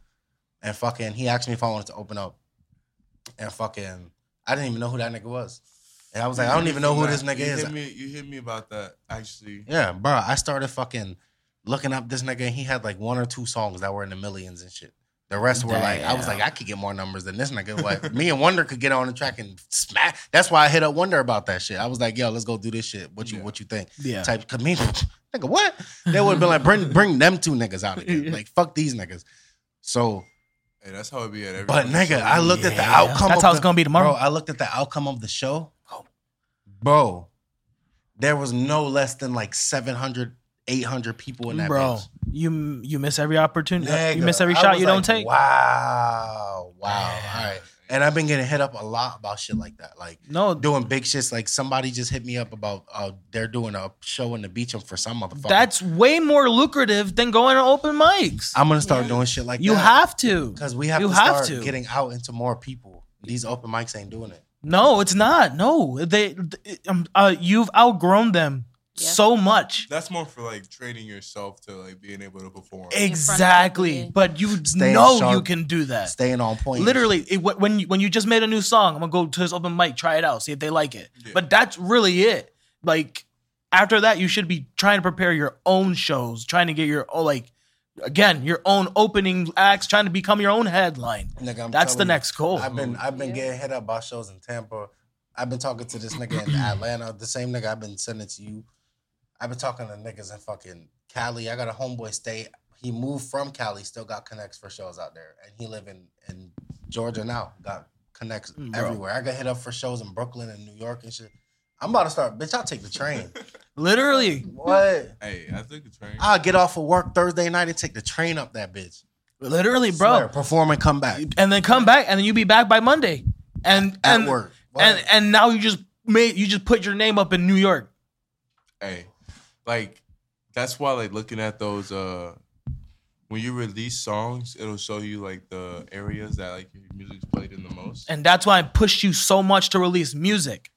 And fucking, he asked me if I wanted to open up. And fucking, I didn't even know who that nigga was. And I was like, I don't even know who this nigga you is. Hit me, you hit me about that actually. Yeah, bro. I started fucking looking up this nigga, and he had like one or two songs that were in the millions and shit. The rest were like, I was like, I could get more numbers than this nigga. What me and Wonder could get on the track and smack. That's why I hit up Wonder about that shit. I was like, yo, let's go do this shit. What you Yeah. what you think? Yeah. Type cause me, nigga, what? They would have been like, bring bring them two niggas out again. Like, fuck these niggas. So Hey, that's how it be at every. but nigga, show. I looked at the outcome. That's of how the- it's gonna be tomorrow. Bro, I looked at the outcome of the show. Oh. Bro, there was no less than like 700, 800 people in that Bro, bitch. you you miss every opportunity. you miss every shot was you don't take. Wow, wow. All right. And I've been getting hit up a lot about shit like that. Like No, doing big shits. Like somebody just hit me up about uh they're doing a show in the beach and for some motherfucker. that's way more lucrative than going to open mics. I'm gonna start doing shit like that. you that. have to. because we have you to have start to. getting out into more people. These open mics ain't doing it. No, it's not. No, they. Um, uh, you've outgrown them Yeah. so much. That's more for like training yourself to like being able to perform. Exactly, but you Staying know sharp. you can do that. Staying on point. Literally, it, when you, when you just made a new song, I'm gonna go to this open mic, try it out, see if they like it. Yeah. But that's really it. Like after that, you should be trying to prepare your own shows, trying to get your oh like again your own opening acts, trying to become your own headline. Nigga, I'm That's the you, next goal. I've been I've been getting hit up by shows in Tampa. I've been talking to this nigga in Atlanta, the same nigga I've been sending to you. I've been talking to niggas in fucking Cali. I got a homeboy stay. He moved from Cali, still got connects for shows out there, and he live in in Georgia now. Got connects Mm, bro. everywhere. I got hit up for shows in Brooklyn and New York and shit. I'm about to start, bitch. I'll take the train. Literally, what? Hey, I took a train. I'll get off of work Thursday night and take the train up that bitch. literally, bro. Swear, perform and come back And then come back, and then you be back by Monday, and at and work. and and now you just made you just put your name up in New York. hey, like that's why like looking at those uh when you release songs, it'll show you like the areas that like your music's played in the most. And that's why I pushed you so much to release music.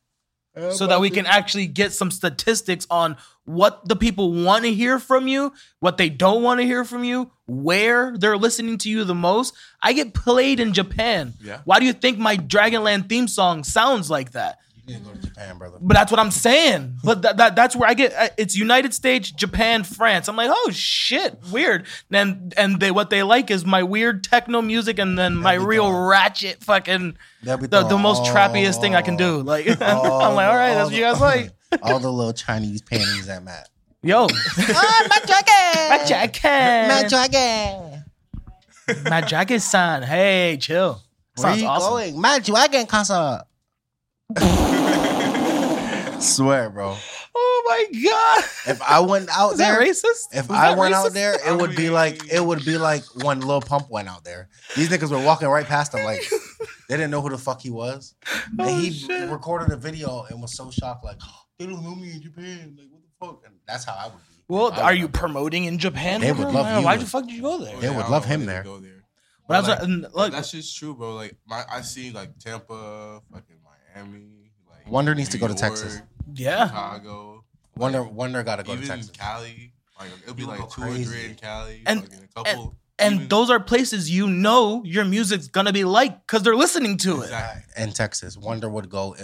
so that we can actually get some statistics on what the people want to hear from you, what they don't want to hear from you, where they're listening to you the most. I get played in Japan. Yeah. Why do you think my Dragonland theme song sounds like that? You need to go to Japan, brother. But that's what I'm saying. But that, that that's where I get it's United States, Japan, France. I'm like, oh shit, weird. Then and they what they like is my weird techno music and then my There we real go. ratchet fucking They'll be the, the most trappiest thing I can do. all- Like I'm like, all right, the- that's all what you guys the- like. all the little Chinese panties at Matt. Yo, Oh, my dragon! my jacket, My dragon! my jacket sign. Hey, chill. Where Sounds you awesome. going? My dragon concert. Swear, bro. Oh my god, If I went out is that there, racist? if Was I that went racist? out there, it would be like it would be like when Lil Pump went out there. These niggas were walking right past him, like they didn't know who the fuck he was. And Oh, he shit. recorded a video and was so shocked, like they don't know me in Japan. Like what the fuck? And that's how I would be. Well, I are you promoting in Japan? They would bro? love you. Why the fuck did you go there? They would I love him there. Go there. But I was like, like, and, that's just true, bro. Like my, I see like Tampa, fucking Miami, like Wonder needs to New go to Texas. Yeah. Chicago, Wonder Wonder got to go to even Texas. Cali. Like it'll be You like go two or crazy. three in Cali, And- fucking a couple. And even- those are places you know your music's gonna be like because they're listening to it. In Texas. Wonder would go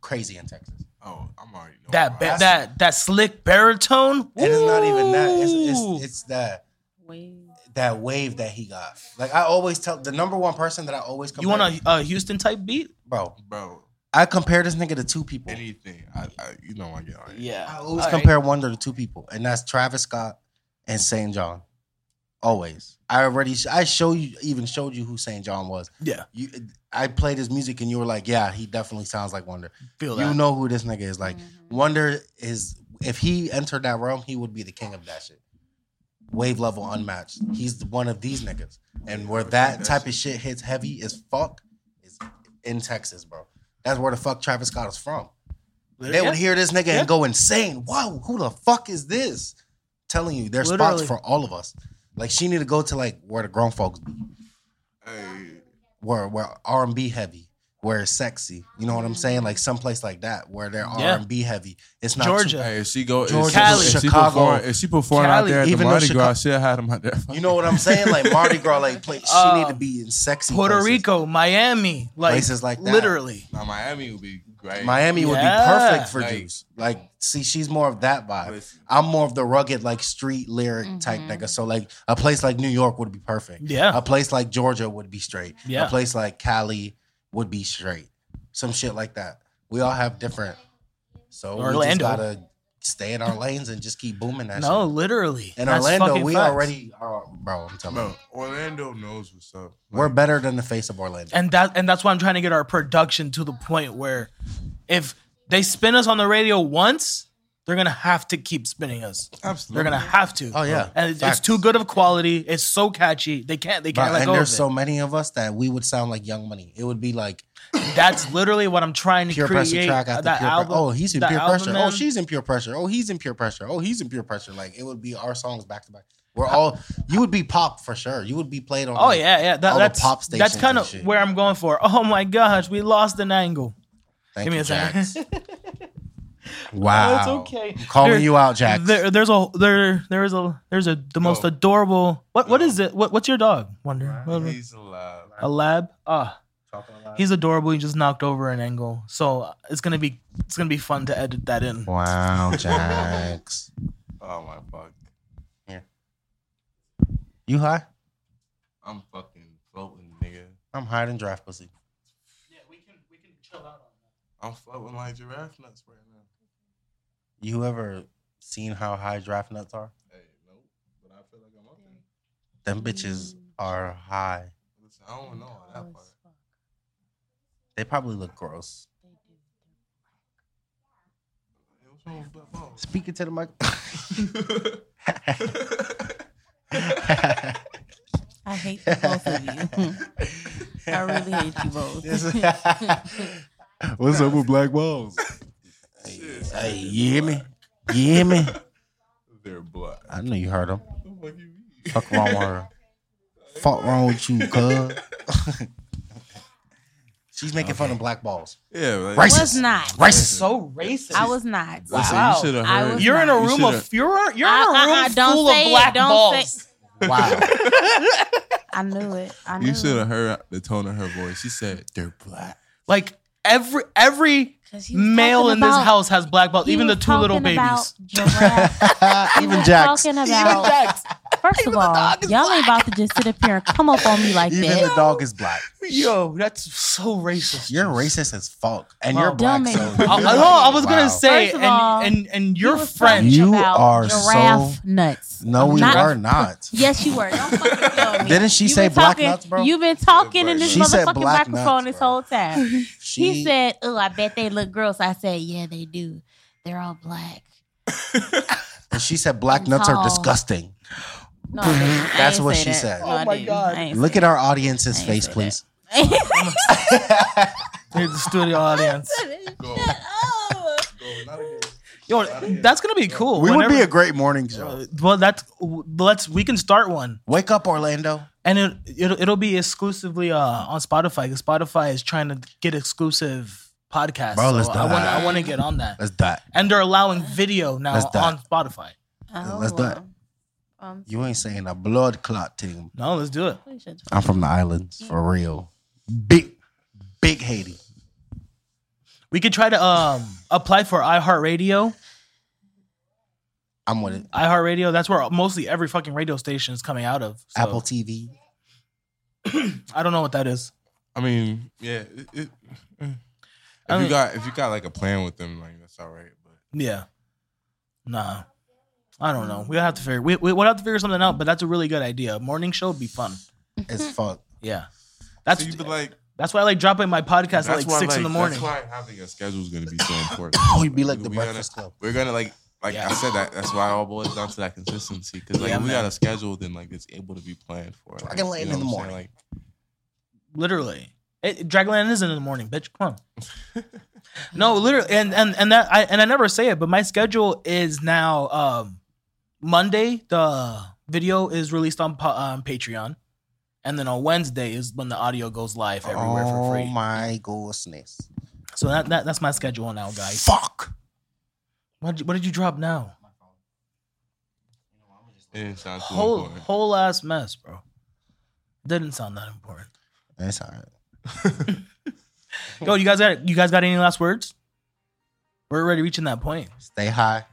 crazy in Texas. Oh, I'm already knowing. That ba- that that slick baritone. And it's not even that. It's, it's it's that Wait. that wave that he got. Like I always tell the number one person that I always you want a, a Houston type beat? bro. bro. I compare this nigga to two people. Anything, I, I, you know, I get on it. Yeah. I always All right. compare Wonder to the two people, and that's Travis Scott and St. John. Always. I already I show you even showed you who St. John was. Yeah. You I played his music and you were like, yeah, he definitely sounds like Wonder. Feel that. You know who this nigga is. Like Mhm. Wonder is if he entered that realm, he would be the king of that shit. Wave level unmatched. He's one of these niggas. And where that type of shit hits heavy as fuck is in Texas, bro. That's where the fuck Travis Scott is from. They would hear this nigga Yeah. and go insane. Whoa, who the fuck is this? Telling you, there's Literally. spots for all of us. Like she need to go to like where the grown folks be, Hey, where where R and B heavy, where it's sexy. You know what I'm saying? Like someplace like that where they're R and B heavy. It's not Georgia. hey, if she go, Georgia, if she, Cali. if she Chicago. perform, if she perform out there at Even the Mardi Chicago- Gras, she'll have them out there. You know what I'm saying? Like Mardi Gras, like play, she Uh, need to be in sexy Puerto places. Rico, Miami, like Places like that. literally. Now Miami would be great. Miami would be perfect for Like- Juice. Like, see, she's more of that vibe. I'm more of the rugged, like street lyric type Mhm. nigga. So like a place like New York would be perfect. Yeah. A place like Georgia would be straight. Yeah. A place like Cali would be straight. Some shit like that. We all have different. So we just gotta stay in our lanes and just keep booming that No, shit. literally. In That's Orlando, fucking we facts. already are bro, I'm telling you. Bro, Orlando knows what's up. We're better than the face of Orlando. and that and that's why I'm trying to get our production to the point where if they spin us on the radio once, they're gonna have to keep spinning us. absolutely. They're gonna have to. Oh, yeah. and it's, it's too good of quality. It's so catchy. They can't. They can't Bro, let and go there's so many of us that we would sound like Young Money. It would be like That's literally what I'm trying to pure create. pressure track after that pure album. Oh, oh, pressure. Oh, he's in pure pressure. man. Oh, she's in pure pressure. Oh, he's in pure pressure. Oh, he's in pure pressure. Like it would be our songs back to back. We're all you would be pop for sure. You would be played on. Oh like, yeah, yeah. That, that's pop That's kind of where I'm going for. Oh my gosh, we lost an angle. Thank Give me you, a second. Jax. wow. it's okay. I'm calling There- you out, Jack. There, there's a there there is a there's a the most Go. adorable. What what Go. is it? What what's your dog? Wonder. What- He's alive. a lab. Ah, Talking a lot. he's adorable. He just knocked over an angle, so uh, it's gonna be it's gonna be fun to edit that in. wow, Jax. Oh my fuck. You high? I'm fucking floating, nigga. I'm higher than draft pussy. Yeah, we can we can chill out on that. I'm floating like giraffe nuts right now. You ever seen how high draft nuts are? Hey, nope. But I feel like I'm up there. Them bitches mm. are high. Listen, I don't know all that part. They probably look gross. Hey, what's wrong with black balls? Speaking to the mic. I hate both of you. I really hate you both. What's up with black balls? Hey, hey, you hear me? You hear me? They're black. I know you heard them. What fuck you mean? Fuck wrong with her. Fuck wrong with you, cuz. She's making fun of black balls. Yeah, like, Racist. was not. Racist. So racist. I was not. Listen, Wow. you should have I heard. was You're in a room You of should've- you're you're Uh, in a uh, room uh, don't full say of it, black don't balls. Wow. I knew it. I knew You should have heard the tone of her voice. She said, "They're black." Like every every male in this about- house has black balls, even the two little babies. giraffe. He Even was Jax. talking about. First of all, y'all ain't about to just sit up here and come up on me like Even that. the dog is black. Yo, that's so racist. You're racist as fuck. And Wow. you're black. So me- I, I, no, I was Wow. gonna say, First of and, all, and and He your was friend. You are giraffe so- nuts. No, we Not- are not. Yes, you were. Don't fucking me. Didn't she you say black talking, nuts, bro? You've been talking in this She motherfucking microphone nuts, this whole time. She He said, "Oh, I bet they look gross." I said, "Yeah, they do. They're all black." and she said black nuts are disgusting. No, I didn't. I That's what she that. said. No, Oh my. God. Look at our audience's face, say please. Here's the studio audience. Go, that. Oh. go. Yo, that's gonna be cool. We would be a great morning show. Uh, well, that's let's we can start one, Wake up, Orlando. and it it'll, it'll be exclusively uh on Spotify. Because Spotify is trying to get exclusive podcasts. Bro, let's so do I want. I want to get on that, Let's die. and they're allowing video now on. Spotify. Oh, Let's do it. Well. Um, You ain't saying a blood clot team. No, let's do it. please shut I'm from the islands for real. Big, big Haiti. We could try to um apply for iHeartRadio. I'm with it. iHeartRadio. That's where mostly every fucking radio station is coming out of. So, Apple TV. I don't know what that is. I mean, yeah. It, it, eh. I if mean- you got if you got like a plan with them, like that's all right. But Yeah. Nah. I don't know. We'll have to figure. We, we we'll have to figure something out. But that's a really good idea. Morning show would be fun. It's fuck. Yeah. That's so you'd be like, that's why I like dropping my podcast at that's like why six in the morning. That's why having a schedule is gonna be so important. We'd be like the We Breakfast gonna- Club. We're gonna like like Yeah. I said that. That's why it all boils down to that consistency. Because like Yeah, if we man. got a schedule, then like it's able to be planned for. Like, Dragonland you know in the what I'm saying? morning. Literally. It, Dragland isn't in the morning, bitch. Come on. no, literally, and and and that I and I never say it, but my schedule is now um Monday. The video is released on um, Patreon, and then on Wednesday is when the audio goes live everywhere for free. Oh my goodness. So that, that that's my schedule now, guys. Fuck. What did you, what did you drop now? It didn't sound too Whole important. whole ass mess, bro. Didn't sound that important. That's all right. Yo, you guys got you guys got any last words? We're already reaching that point. Stay high.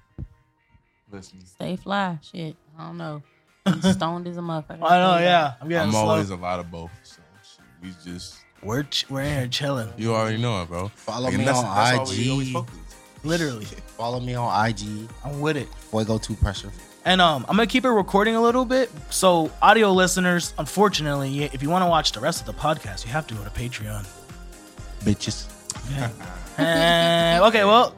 Listen, Stay fly. Shit. I don't know. I'm stoned as a motherfucker. I know, yeah. I'm getting I'm slow. always a lot of both. So shit, we just we're ch- we're in here chilling, you already know it, bro. Follow Like, me and on all we always IG. focus. literally. Follow me on IG. I'm with it. Boy, go Two Pressure. And um, I'm gonna keep it recording a little bit. So, audio listeners, unfortunately, if you want to watch the rest of the podcast, you have to go to Patreon. Bitches. Uh, okay, well,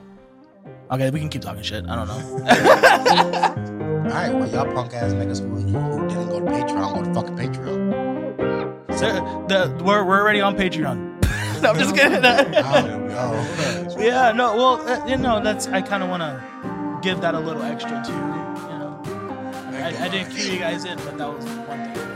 okay, we can keep talking shit. I don't know. All right, well, y'all punk ass niggas who, who didn't go to Patreon, go to fucking Patreon. So, the, we're we're already on Patreon. no, I'm just kidding. Yeah, no, well, uh, you know, that's I kind of want to give that a little extra too. You know, I, I didn't cue you guys in, but that was one thing.